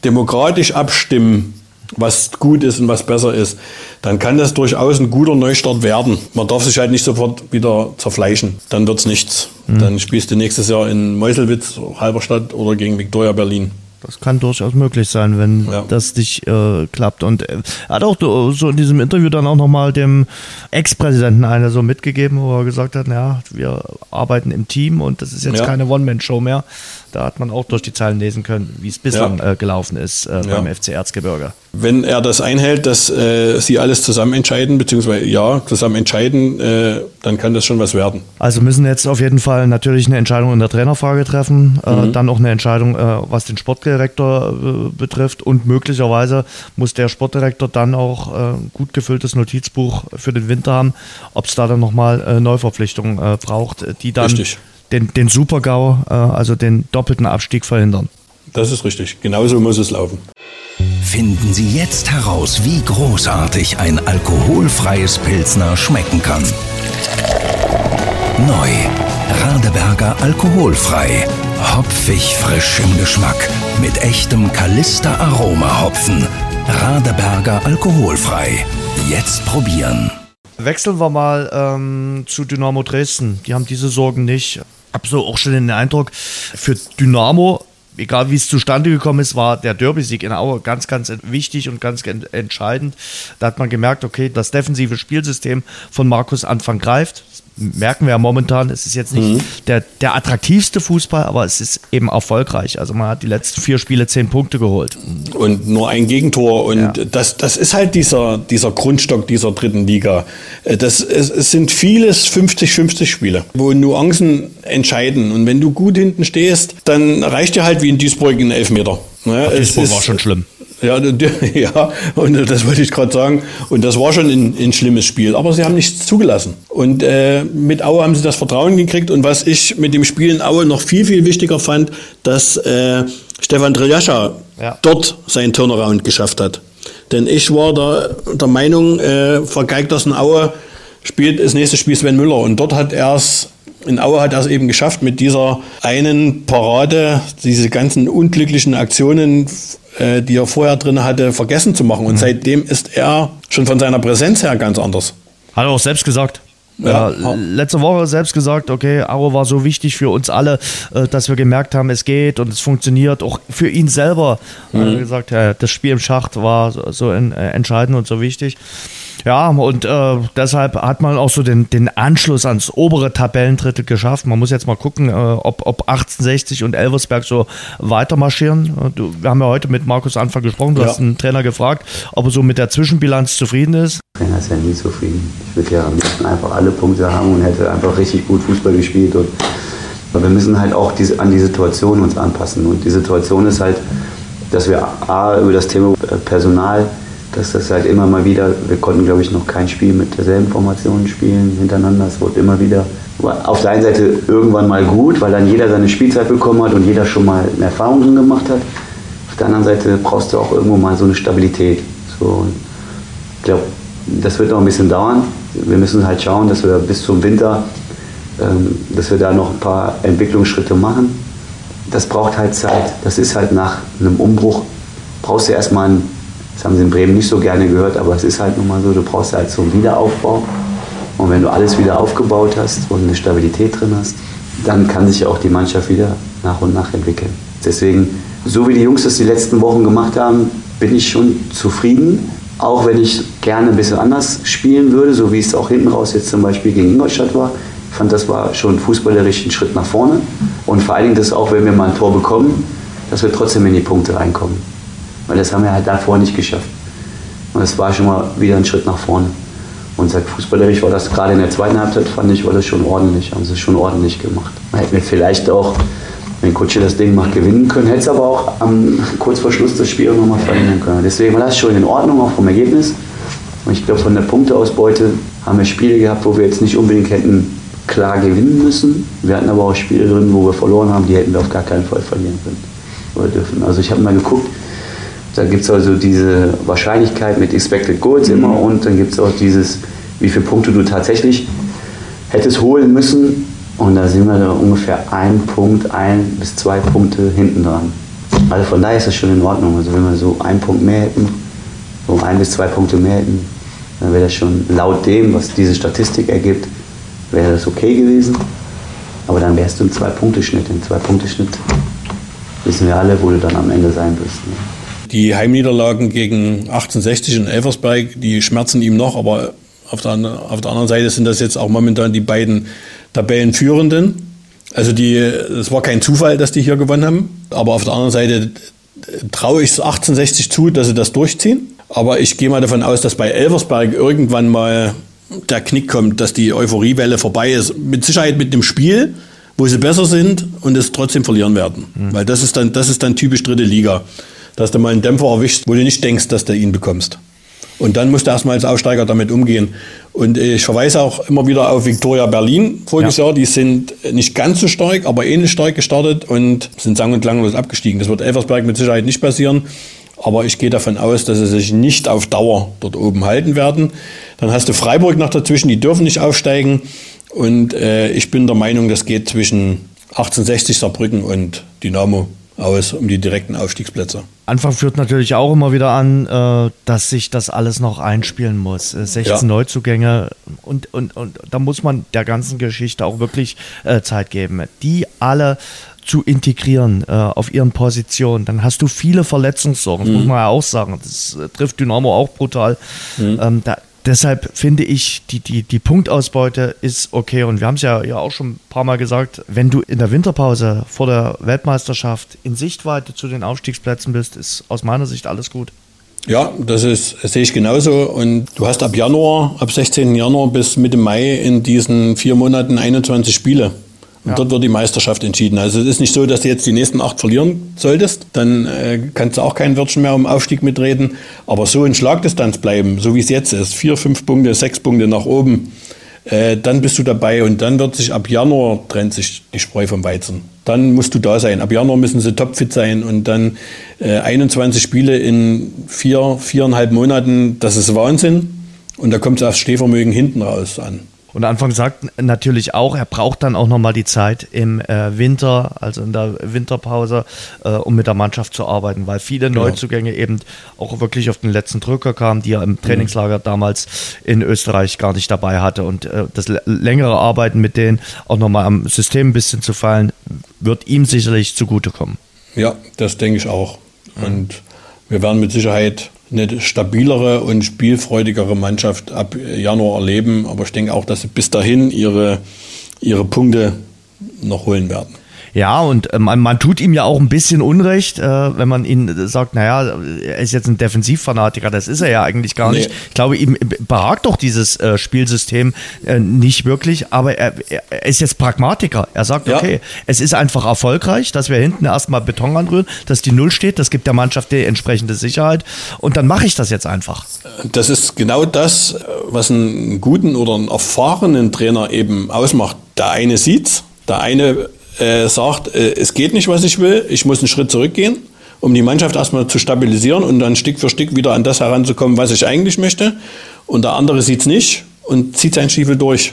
demokratisch abstimmen, was gut ist und was besser ist, dann kann das durchaus ein guter Neustart werden. Man darf sich halt nicht sofort wieder zerfleischen. Dann wird es nichts. Mhm. Dann spielst du nächstes Jahr in Meuselwitz, Halberstadt oder gegen Viktoria Berlin. Das kann durchaus möglich sein, wenn ja. das nicht äh, klappt. Und er hat auch so in diesem Interview dann auch nochmal dem Ex-Präsidenten eine so mitgegeben, wo er gesagt hat, ja, wir arbeiten im Team und das ist jetzt ja. keine One-Man-Show mehr. Da hat man auch durch die Zeilen lesen können, wie es bislang ja. äh, gelaufen ist äh, beim FC Erzgebirge. Wenn er das einhält, dass äh, sie alles zusammen entscheiden, beziehungsweise ja, zusammen entscheiden, äh, dann kann das schon was werden. Also müssen jetzt auf jeden Fall natürlich eine Entscheidung in der Trainerfrage treffen, äh, mhm. dann auch eine Entscheidung, äh, was den Sportdirektor betrifft und möglicherweise muss der Sportdirektor dann auch ein gut gefülltes Notizbuch für den Winter haben, ob es da dann nochmal Neuverpflichtungen braucht, die dann Richtig den, den Super-GAU, äh, also den doppelten Abstieg verhindern. Das ist richtig. Genauso muss es laufen. Finden Sie jetzt heraus, wie großartig ein alkoholfreies Pilsner schmecken kann. Neu. Radeberger alkoholfrei. Hopfig frisch im Geschmack. Mit echtem Kalister Aroma Hopfen. Radeberger alkoholfrei. Jetzt probieren. Wechseln wir mal ähm, zu Dynamo Dresden. Die haben diese Sorgen nicht habe so auch schon den Eindruck, für Dynamo egal wie es zustande gekommen ist, war der Derby-Sieg in Aue ganz, ganz wichtig und ganz entscheidend. Da hat man gemerkt, okay, das defensive Spielsystem von Markus Anfang greift merken wir ja momentan, es ist jetzt nicht mhm. der, der attraktivste Fußball, aber es ist eben erfolgreich. Also man hat die letzten vier Spiele zehn Punkte geholt. Und nur ein Gegentor. Und ja. das, das ist halt dieser, dieser Grundstock dieser dritten Liga. Äh, das, es, es sind vieles 50-50 Spiele, wo Nuancen entscheiden. Und wenn du gut hinten stehst, dann reicht dir halt wie in Duisburg ein Elfmeter. Ja, Duisburg war schon schlimm. Ja, ja, und das wollte ich gerade sagen. Und das war schon ein, ein, schlimmes Spiel. Aber sie haben nichts zugelassen. Und äh, mit Aue haben sie das Vertrauen gekriegt. Und was ich mit dem Spiel in Aue noch viel, viel wichtiger fand, dass äh, Stefan Triljascha ja. dort seinen Turnaround geschafft hat. Denn ich war der, der Meinung, äh, vergeigt das in Aue, spielt das nächste Spiel Sven Müller. Und dort hat er es in Aue hat er es eben geschafft, mit dieser einen Parade, diese ganzen unglücklichen Aktionen äh, die er vorher drin hatte, vergessen zu machen. Und mhm. seitdem ist er schon von seiner Präsenz her ganz anders. Hat er auch selbst gesagt. Ja, ja, letzte Woche selbst gesagt, okay, Aro war so wichtig für uns alle, äh, dass wir gemerkt haben, es geht und es funktioniert. Auch für ihn selber mhm. hat er gesagt, ja, das Spiel im Schacht war so entscheidend und so wichtig. Ja, und äh, deshalb hat man auch so den, den Anschluss ans obere Tabellendrittel geschafft. Man muss jetzt mal gucken, äh, ob, ob 1860 und Elversberg so weitermarschieren. Äh, du, wir haben ja heute mit Markus Anfang gesprochen. Du ja. hast einen Trainer gefragt, ob er so mit der Zwischenbilanz zufrieden ist. Der Trainer ist ja nie zufrieden. Ich würde ja am liebsten einfach alle Punkte haben und hätte einfach richtig gut Fußball gespielt. Und, aber wir müssen halt auch diese, an die Situation uns anpassen. Und die Situation ist halt, dass wir A, über das Thema Personal dass das halt immer mal wieder, wir konnten glaube ich noch kein Spiel mit derselben Formation spielen hintereinander. Es wurde immer wieder auf der einen Seite irgendwann mal gut, weil dann jeder seine Spielzeit bekommen hat und jeder schon mal eine Erfahrung drin gemacht hat. Auf der anderen Seite brauchst du auch irgendwo mal so eine Stabilität. So, ich glaube, das wird noch ein bisschen dauern. Wir müssen halt schauen, dass wir bis zum Winter, ähm, dass wir da noch ein paar Entwicklungsschritte machen. Das braucht halt Zeit. Das ist halt nach einem Umbruch, brauchst du erstmal einen das haben sie in Bremen nicht so gerne gehört, aber es ist halt nun mal so, du brauchst halt so einen Wiederaufbau. Und wenn du alles wieder aufgebaut hast und eine Stabilität drin hast, dann kann sich auch die Mannschaft wieder nach und nach entwickeln. Deswegen, so wie die Jungs das die letzten Wochen gemacht haben, bin ich schon zufrieden. Auch wenn ich gerne ein bisschen anders spielen würde, so wie es auch hinten raus jetzt zum Beispiel gegen Ingolstadt war. Ich fand, das war schon fußballerisch ein Schritt nach vorne. Und vor allen Dingen das auch, wenn wir mal ein Tor bekommen, dass wir trotzdem in die Punkte reinkommen. Weil das haben wir halt davor nicht geschafft. Und das war schon mal wieder ein Schritt nach vorne. Und seit fußballerisch war das gerade in der zweiten Halbzeit, fand ich, war das schon ordentlich. Haben sie schon ordentlich gemacht. Man hätte mir vielleicht auch, wenn Kutsche das Ding macht, gewinnen können, hätte es aber auch am, kurz vor Schluss das Spiel nochmal verhindern können. Deswegen war das schon in Ordnung, auch vom Ergebnis. Und ich glaube, von der Punkteausbeute haben wir Spiele gehabt, wo wir jetzt nicht unbedingt hätten klar gewinnen müssen. Wir hatten aber auch Spiele drin, wo wir verloren haben, die hätten wir auf gar keinen Fall verlieren können oder dürfen. Also ich habe mal geguckt, da gibt es also diese Wahrscheinlichkeit mit Expected Goals mhm. immer und dann gibt es auch dieses, wie viele Punkte du tatsächlich hättest holen müssen. Und da sind wir da ungefähr ein Punkt, ein bis zwei Punkte hinten dran. Also von daher ist das schon in Ordnung. Also wenn wir so einen Punkt mehr hätten, so ein bis zwei Punkte mehr hätten, dann wäre das schon laut dem, was diese Statistik ergibt, wäre das okay gewesen. Aber dann wärst du im Zwei-Punkte-Schnitt. Im Zwei-Punkte-Schnitt wissen wir alle, wo du dann am Ende sein wirst. Ne? Die Heimniederlagen gegen 1860 und Elversberg, die schmerzen ihm noch, aber auf der, auf der anderen Seite sind das jetzt auch momentan die beiden Tabellenführenden. Also die, es war kein Zufall, dass die hier gewonnen haben. Aber auf der anderen Seite traue ich es 1860 zu, dass sie das durchziehen. Aber ich gehe mal davon aus, dass bei Elversberg irgendwann mal der Knick kommt, dass die Euphoriewelle vorbei ist. Mit Sicherheit mit dem Spiel, wo sie besser sind und es trotzdem verlieren werden. Mhm. Weil das ist dann, das ist dann typisch dritte Liga. Dass du mal einen Dämpfer erwischst, wo du nicht denkst, dass du ihn bekommst. Und dann musst du erstmal als Aufsteiger damit umgehen. Und ich verweise auch immer wieder auf Viktoria Berlin voriges ja. Jahr. Die sind nicht ganz so stark, aber ähnlich stark gestartet und sind sang- und klanglos abgestiegen. Das wird Elversberg mit Sicherheit nicht passieren. Aber ich gehe davon aus, dass sie sich nicht auf Dauer dort oben halten werden. Dann hast du Freiburg noch dazwischen, die dürfen nicht aufsteigen. Und äh, ich bin der Meinung, das geht zwischen 1860 Saarbrücken und Dynamo aus um die direkten Aufstiegsplätze. Anfang führt natürlich auch immer wieder an, äh, dass sich das alles noch einspielen muss. 16 ja. Neuzugänge und, und, und da muss man der ganzen Geschichte auch wirklich äh, Zeit geben. Die alle zu integrieren äh, auf ihren Positionen. Dann hast du viele Verletzungssorgen, mhm. muss man ja auch sagen. Das äh, trifft Dynamo auch brutal. Mhm. Ähm, da, deshalb finde ich, die, die, die Punktausbeute ist okay. Und wir haben es ja, ja auch schon ein paar Mal gesagt, wenn du in der Winterpause vor der Weltmeisterschaft in Sichtweite zu den Aufstiegsplätzen bist, ist aus meiner Sicht alles gut. Ja, das ist, das sehe ich genauso. Und du hast ab Januar, ab 16. Januar bis Mitte Mai in diesen vier Monaten 21 Spiele. Und ja. dort wird die Meisterschaft entschieden. Also es ist nicht so, dass du jetzt die nächsten acht verlieren solltest. Dann äh, kannst du auch kein Wörtchen mehr um Aufstieg mitreden. Aber so in Schlagdistanz bleiben, so wie es jetzt ist, vier, fünf Punkte, sechs Punkte nach oben, äh, dann bist du dabei und dann wird sich ab Januar trennt sich die Spreu vom Weizen. Dann musst du da sein. Ab Januar müssen sie topfit sein und dann äh, 21 Spiele in vier, viereinhalb Monaten, das ist Wahnsinn. Und da kommt es aufs Stehvermögen hinten raus an. Und Anfang sagt natürlich auch, er braucht dann auch nochmal die Zeit im äh, Winter, also in der Winterpause, äh, um mit der Mannschaft zu arbeiten, weil viele genau. Neuzugänge eben auch wirklich auf den letzten Drücker kamen, die er im Trainingslager mhm. damals in Österreich gar nicht dabei hatte. Und äh, das längere Arbeiten mit denen, auch nochmal am System ein bisschen zu fallen, wird ihm sicherlich zugutekommen. Ja, das denke ich auch. Und wir werden mit Sicherheit eine stabilere und spielfreudigere Mannschaft ab Januar erleben. Aber ich denke auch, dass sie bis dahin ihre, ihre Punkte noch holen werden. Ja, und äh, man, man, tut ihm ja auch ein bisschen Unrecht, äh, wenn man ihn sagt, naja, er ist jetzt ein Defensivfanatiker. Das ist er ja eigentlich gar nee. nicht. Ich glaube, ihm behagt doch dieses äh, Spielsystem nicht wirklich, aber er, er, ist jetzt Pragmatiker. Er sagt, ja. okay, es ist einfach erfolgreich, dass wir hinten erstmal Beton anrühren, dass die Null steht, das gibt der Mannschaft die entsprechende Sicherheit und dann mache ich das jetzt einfach. Das ist genau das, was einen guten oder einen erfahrenen Trainer eben ausmacht. Der eine sieht's, der eine äh, sagt, äh, es geht nicht, was ich will, ich muss einen Schritt zurückgehen, um die Mannschaft erstmal zu stabilisieren und dann Stück für Stück wieder an das heranzukommen, was ich eigentlich möchte. Und der andere sieht es nicht und zieht seinen Stiefel durch.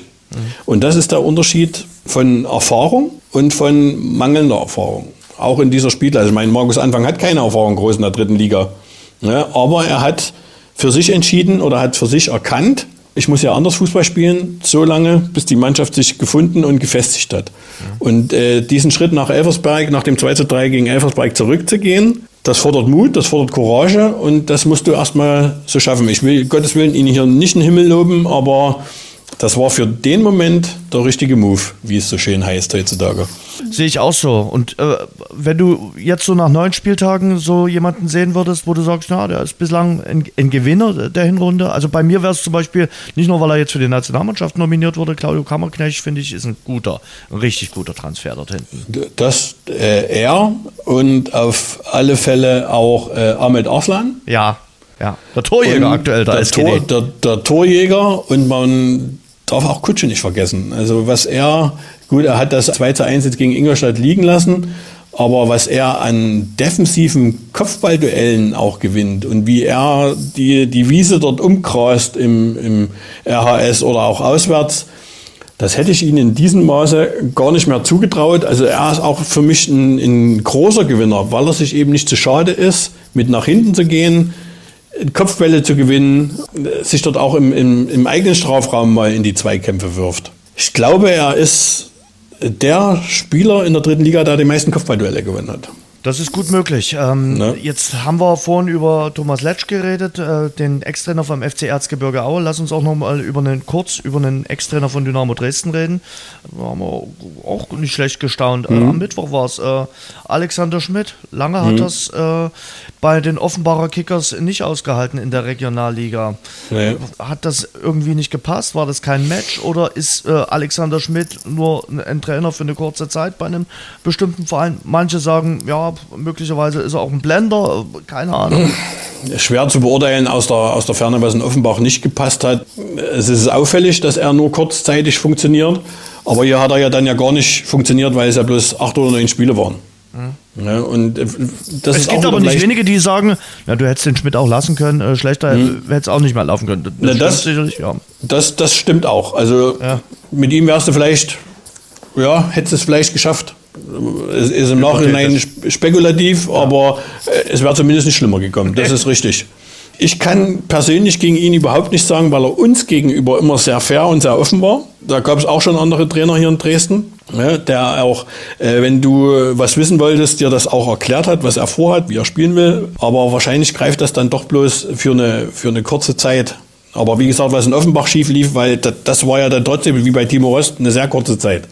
Und das ist der Unterschied von Erfahrung und von mangelnder Erfahrung. Auch in dieser Spiel. Ich meine, Markus Anfang hat keine Erfahrung groß in der dritten Liga. Ja, aber er hat für sich entschieden oder hat für sich erkannt, ich muss ja anders Fußball spielen, so lange, bis die Mannschaft sich gefunden und gefestigt hat. Ja. Und äh, diesen Schritt nach Elversberg, nach dem 2 zu 3 gegen Elversberg zurückzugehen, das fordert Mut, das fordert Courage und das musst du erstmal so schaffen. Ich will Gottes Willen ihn hier nicht in den Himmel loben, aber das war für den Moment der richtige Move, wie es so schön heißt heutzutage. Sehe ich auch so. Und äh, wenn du jetzt so nach neun Spieltagen so jemanden sehen würdest, wo du sagst, na, der ist bislang ein, ein Gewinner der Hinrunde. Also bei mir wäre es zum Beispiel, nicht nur weil er jetzt für die Nationalmannschaft nominiert wurde, Claudio Kammerknecht, finde ich, ist ein guter, ein richtig guter Transfer dort hinten. Das äh, er und auf alle Fälle auch äh, Ahmed Arslan. Ja, ja, der Torjäger und aktuell da ist Tor, der, der Torjäger und man darf auch Kutsche nicht vergessen. Also was er, gut, er hat das 2 zu 1 jetzt gegen Ingolstadt liegen lassen, aber was er an defensiven Kopfballduellen auch gewinnt und wie er die, die Wiese dort umkrast im, im RHS oder auch auswärts, das hätte ich ihm in diesem Maße gar nicht mehr zugetraut. Also er ist auch für mich ein, ein großer Gewinner, weil er sich eben nicht zu schade ist, mit nach hinten zu gehen, Kopfbälle zu gewinnen, sich dort auch im, im, im eigenen Strafraum mal in die Zweikämpfe wirft. Ich glaube, er ist der Spieler in der dritten Liga, der die meisten Kopfballduelle gewonnen hat. Das ist gut möglich. Ähm, Ne? Jetzt haben wir vorhin über Thomas Letsch geredet, äh, den Ex-Trainer vom FC Erzgebirge Aue. Lass uns auch noch mal über einen, kurz über einen Ex-Trainer von Dynamo Dresden reden. Da haben wir auch nicht schlecht gestaunt. Äh, am Mittwoch war es äh, Alexander Schmidt. Lange hat das äh, bei den Offenbarer Kickers nicht ausgehalten in der Regionalliga. Nee. Hat das irgendwie nicht gepasst? War das kein Match? Oder ist äh, Alexander Schmidt nur ein Trainer für eine kurze Zeit bei einem bestimmten Verein? Manche sagen, ja, möglicherweise ist er auch ein Blender, keine Ahnung. Schwer zu beurteilen aus der, aus der Ferne, was in Offenbach nicht gepasst hat. Es ist auffällig, dass er nur kurzzeitig funktioniert. Aber hier hat er ja dann ja gar nicht funktioniert, weil es ja bloß acht oder neun Spiele waren. Ja, und äh, das Mhm. Es gibt aber nicht wenige, die sagen, ja, du hättest den Schmidt auch lassen können, äh, schlechter hätte es auch nicht mehr laufen können. Das, Na, stimmt das- sicherlich, ja. Das, das stimmt auch. Also Ja. mit ihm wärst du vielleicht, ja, hättest es vielleicht geschafft. Es ist im Nachhinein sp- spekulativ, aber äh, es wäre zumindest nicht schlimmer gekommen. Das ist richtig. Ich kann persönlich gegen ihn überhaupt nicht sagen, weil er uns gegenüber immer sehr fair und sehr offen war. Da gab es auch schon andere Trainer hier in Dresden, ja, der auch, äh, wenn du was wissen wolltest, dir das auch erklärt hat, was er vorhat, wie er spielen will. Aber wahrscheinlich greift das dann doch bloß für eine, für eine kurze Zeit. Aber wie gesagt, was in Offenbach schief lief, weil das, das war ja dann trotzdem, wie bei Timo Rost, eine sehr kurze Zeit.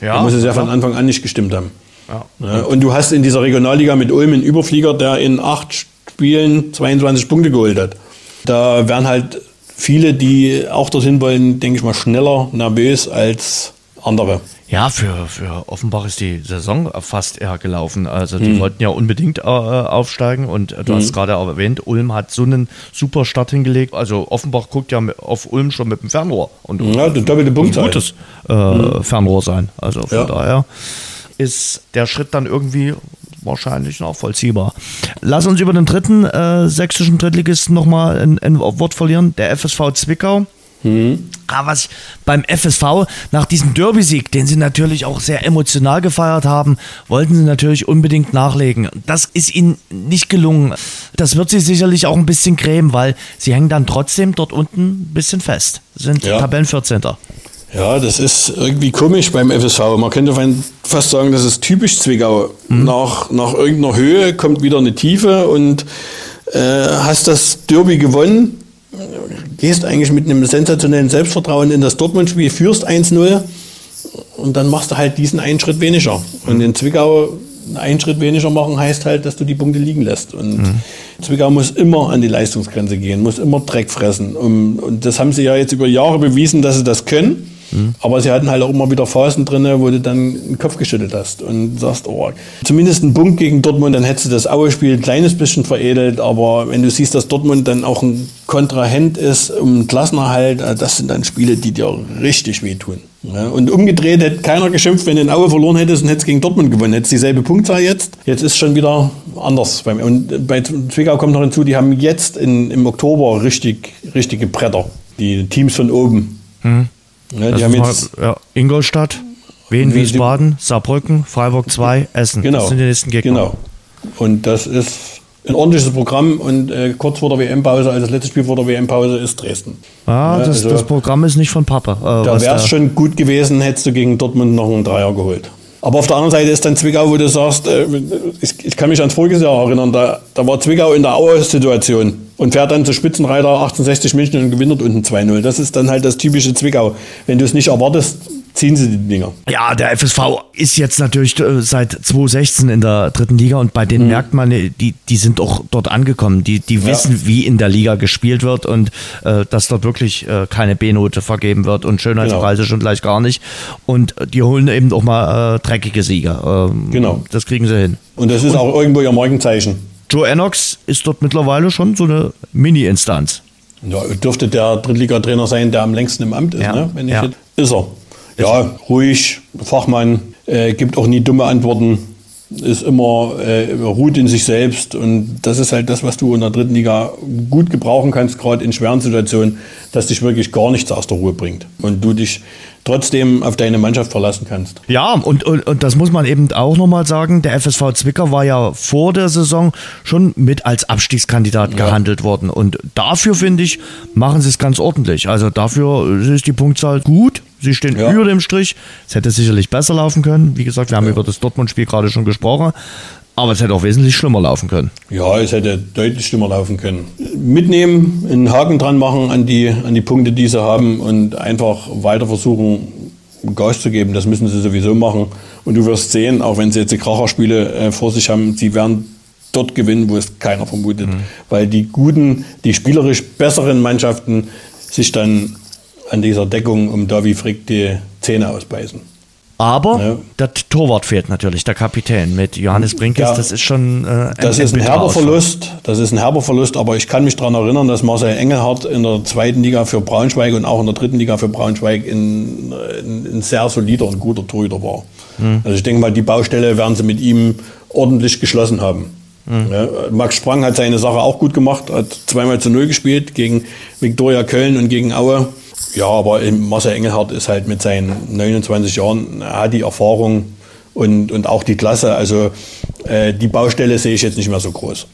Ja, da muss es ja von Anfang an nicht gestimmt haben. Ja. Ja, und du hast in dieser Regionalliga mit Ulm einen Überflieger, der in acht Spielen 22 Punkte geholt hat. Da werden halt viele, die auch dorthin wollen, denke ich mal, schneller nervös als andere. Ja, für, für Offenbach ist die Saison fast eher gelaufen. Also Hm. die wollten ja unbedingt äh, aufsteigen und äh, du hast es gerade auch erwähnt, Ulm hat so einen super Start hingelegt. Also Offenbach guckt ja auf Ulm schon mit dem Fernrohr und Ja, eine doppelte ein Punktzahl. gutes äh, Fernrohr sein. Also von Ja. daher ist der Schritt dann irgendwie wahrscheinlich nachvollziehbar. Lass uns über den dritten äh, sächsischen Drittligisten nochmal ein, ein Wort verlieren, der FSV Zwickau. Ah, was ich beim FSV nach diesem Derby-Sieg, den sie natürlich auch sehr emotional gefeiert haben, wollten sie natürlich unbedingt nachlegen. Das ist ihnen nicht gelungen. Das wird sie sicherlich auch ein bisschen grämen, weil sie hängen dann trotzdem dort unten ein bisschen fest. Sind Ja. Tabellen 14. Ja, das ist irgendwie komisch beim FSV. Man könnte fast sagen, das ist typisch Zwickau. Nach, nach irgendeiner Höhe kommt wieder eine Tiefe und äh, hast das Derby gewonnen, gehst eigentlich mit einem sensationellen Selbstvertrauen in das Dortmund-Spiel, führst 1-0 und dann machst du halt diesen einen Schritt weniger. Und in Zwickau einen Schritt weniger machen heißt halt, dass du die Punkte liegen lässt. Und Zwickau muss immer an die Leistungsgrenze gehen, muss immer Dreck fressen. Um, und das haben sie ja jetzt über Jahre bewiesen, dass sie das können. Aber sie hatten halt auch immer wieder Phasen drin, wo du dann den Kopf geschüttelt hast und sagst, oh, zumindest ein Punkt gegen Dortmund, dann hättest du das Aue-Spiel ein kleines bisschen veredelt. Aber wenn du siehst, dass Dortmund dann auch ein Kontrahent ist um Klassenerhalt, äh, das sind dann Spiele, die dir richtig wehtun. Ja, und umgedreht hätte keiner geschimpft, wenn du in Aue verloren hättest und hättest gegen Dortmund gewonnen. Hättest dieselbe Punktzahl jetzt. Jetzt ist schon wieder anders. Und bei Zwickau kommt noch hinzu, die haben jetzt in, im Oktober richtig, richtige Bretter. Die Teams von oben. Ja, die haben jetzt, ja, Ingolstadt, Wien, Wiesbaden, Saarbrücken, Freiburg 2, Essen. genau. Das sind die nächsten Gegner. Genau. Und das ist ein ordentliches Programm und äh, kurz vor der WM-Pause, also das letzte Spiel vor der WM-Pause ist Dresden. Ah, Ja, das, also- das Programm ist nicht von Papa. Äh, Da wäre es schon gut gewesen, hättest du gegen Dortmund noch einen Dreier geholt. Aber auf der anderen Seite ist dann Zwickau, wo du sagst, äh, ich, kann mich ans voriges Jahr erinnern, da, da war Zwickau in der Aue-Situation und fährt dann zu Spitzenreiter 1860 München und gewinnt unten 2-0. Das ist dann halt das typische Zwickau. Wenn du es nicht erwartest, ziehen sie die Dinger. Ja, der FSV ist jetzt natürlich äh, seit 2016 in der dritten Liga und bei denen Mhm. merkt man, die, die sind auch dort angekommen. Die, die wissen, wie in der Liga gespielt wird und äh, dass dort wirklich äh, keine B-Note vergeben wird und Schönheitspreise schon gleich gar nicht. Und die holen eben auch mal äh, dreckige Sieger. Ähm, Genau. Das kriegen sie hin. Und das ist auch irgendwo ihr Markenzeichen. Joe Ennox ist dort mittlerweile schon so eine Mini-Instanz. Ja, dürfte der Drittligatrainer sein, der am längsten im Amt ist, Ja, ne? Wenn ich ja. jetzt, ist er. Ja, ruhig, Fachmann, äh, gibt auch nie dumme Antworten, ist immer äh, ruht in sich selbst und das ist halt das, was du in der dritten Liga gut gebrauchen kannst, gerade in schweren Situationen, dass dich wirklich gar nichts aus der Ruhe bringt und du dich trotzdem auf deine Mannschaft verlassen kannst. Ja, und, und, und das muss man eben auch nochmal sagen, der FSV Zwickau war ja vor der Saison schon mit als Abstiegskandidat gehandelt worden. Und dafür, finde ich, machen sie es ganz ordentlich. Also dafür ist die Punktzahl gut. Sie stehen Ja. über dem Strich. Es hätte sicherlich besser laufen können. Wie gesagt, wir haben über das Dortmund-Spiel gerade schon gesprochen. Aber es hätte auch wesentlich schlimmer laufen können. Ja, es hätte deutlich schlimmer laufen können. Mitnehmen, einen Haken dran machen an die, an die Punkte, die sie haben und einfach weiter versuchen, Gas zu geben. Das müssen sie sowieso machen. Und du wirst sehen, auch wenn sie jetzt die Kracherspiele äh, vor sich haben, sie werden dort gewinnen, wo es keiner vermutet. Mhm. Weil die guten, die spielerisch besseren Mannschaften sich dann an dieser Deckung um Davi Frick die Zähne ausbeißen. Aber ja. der Torwart fehlt natürlich, der Kapitän mit Johannes Brinkes. Ja, das ist schon äh, ein, Das ist ein herber Verlust. Das ist ein herber Verlust. Aber ich kann mich daran erinnern, dass Marcel Engelhardt in der zweiten Liga für Braunschweig und auch in der dritten Liga für Braunschweig ein, ein sehr solider und guter Torhüter war. Mhm. Also ich denke mal, die Baustelle werden sie mit ihm ordentlich geschlossen haben. Mhm. Ja, Max Sprang hat seine Sache auch gut gemacht, hat zweimal zu null gespielt gegen Viktoria Köln und gegen Aue. Ja, aber Marcel Engelhardt ist halt mit seinen 29 Jahren, er hat die Erfahrung und, und auch die Klasse. Also äh, die Baustelle sehe ich jetzt nicht mehr so groß.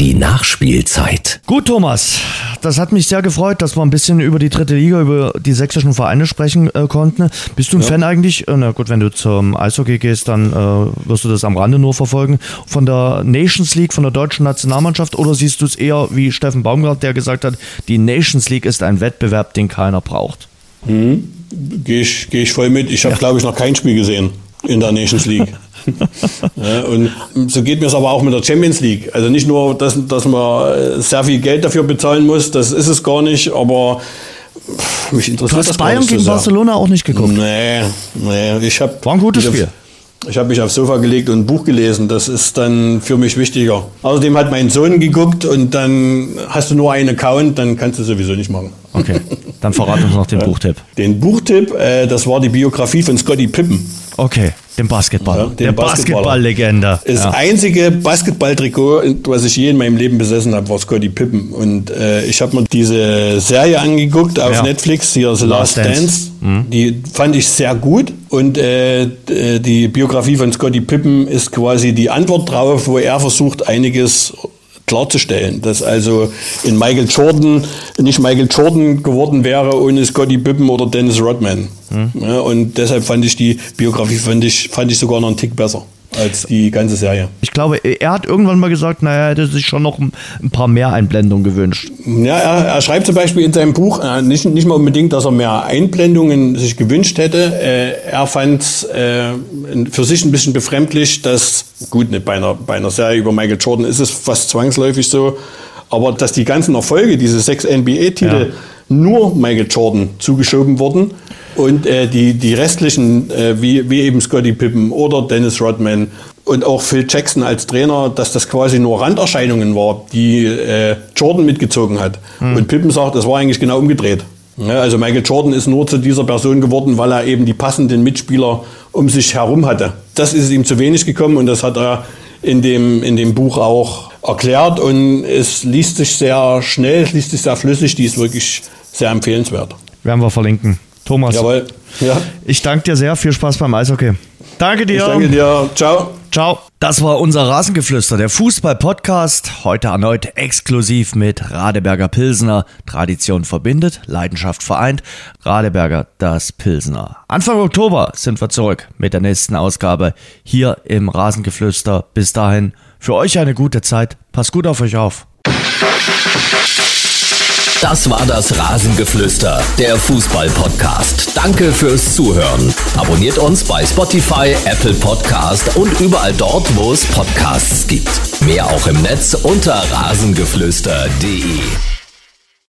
Die Nachspielzeit. Gut, Thomas. Das hat mich sehr gefreut, dass wir ein bisschen über die dritte Liga, über die sächsischen Vereine sprechen äh, konnten. Bist du ein ja. Fan eigentlich? Äh, na gut, wenn du zum Eishockey gehst, dann äh, wirst du das am Rande nur verfolgen. Von der Nations League, von der deutschen Nationalmannschaft oder siehst du es eher wie Steffen Baumgart, der gesagt hat, die Nations League ist ein Wettbewerb, den keiner braucht? Mhm. Gehe ich, geh ich voll mit. Ich habe, ja. glaube ich, noch kein Spiel gesehen in der Nations League. ja, und so geht mir es aber auch mit der Champions League. Also nicht nur, dass, dass man sehr viel Geld dafür bezahlen muss, das ist es gar nicht, aber mich interessiert du hast das Bayern gegen so Barcelona auch nicht geguckt? Nee, nee. Ich hab, War ein gutes Spiel. Ich habe mich aufs Sofa gelegt und ein Buch gelesen. Das ist dann für mich wichtiger. Außerdem hat mein Sohn geguckt und dann hast du nur einen Account, dann kannst du sowieso nicht machen. Okay, dann verrat uns noch den Buchtipp. Den Buchtipp, äh, das war die Biografie von Scotty Pippen. Okay, den Basketball. Ja, den der Basketball-Legende. Das ja. einzige Basketball-Trikot, was ich je in meinem Leben besessen habe, war Scotty Pippen. Und äh, ich habe mir diese Serie angeguckt auf ja. Netflix, hier The Last, Last Dance. Dance. Mhm. Die fand ich sehr gut. Und äh, die Biografie von Scotty Pippen ist quasi die Antwort drauf, wo er versucht, einiges klarzustellen, dass also in Michael Jordan nicht Michael Jordan geworden wäre ohne Scotty Pippen oder Dennis Rodman. Hm. Ja, und deshalb fand ich die Biografie fand ich, fand ich sogar noch einen Tick besser als die ganze Serie. Ich glaube, er hat irgendwann mal gesagt, naja, er hätte sich schon noch ein, paar mehr Einblendungen gewünscht. Ja, er, er, schreibt zum Beispiel in seinem Buch äh, nicht, nicht mal unbedingt, dass er mehr Einblendungen sich gewünscht hätte. Äh, er fand es äh, für sich ein bisschen befremdlich, dass, gut, nicht bei einer, bei einer Serie über Michael Jordan ist es fast zwangsläufig so, aber dass die ganzen Erfolge, diese sechs NBA-Titel, ja. nur Michael Jordan zugeschoben wurden und äh, die, die restlichen, äh, wie, wie eben Scotty Pippen oder Dennis Rodman und auch Phil Jackson als Trainer, dass das quasi nur Randerscheinungen war, die äh, Jordan mitgezogen hat. Hm. Und Pippen sagt, das war eigentlich genau umgedreht. Ja, also Michael Jordan ist nur zu dieser Person geworden, weil er eben die passenden Mitspieler um sich herum hatte. Das ist ihm zu wenig gekommen und das hat er in dem, in dem Buch auch erklärt und es liest sich sehr schnell, es liest sich sehr flüssig, die ist wirklich sehr empfehlenswert. Werden wir verlinken. Thomas. Jawohl. Ja. Ich danke dir sehr. Viel Spaß beim Eishockey. Danke dir. Ich danke dir. Ciao. Ciao. Das war unser Rasengeflüster, der Fußball-Podcast. Heute erneut exklusiv mit Radeberger Pilsener. Tradition verbindet, Leidenschaft vereint. Radeberger, das Pilsener. Anfang Oktober sind wir zurück mit der nächsten Ausgabe hier im Rasengeflüster. Bis dahin, für euch eine gute Zeit. Passt gut auf euch auf. Das war das Rasengeflüster, der Fußball-Podcast. Danke fürs Zuhören. Abonniert uns bei Spotify, Apple Podcast und überall dort, wo es Podcasts gibt. Mehr auch im Netz unter rasengeflüster.de.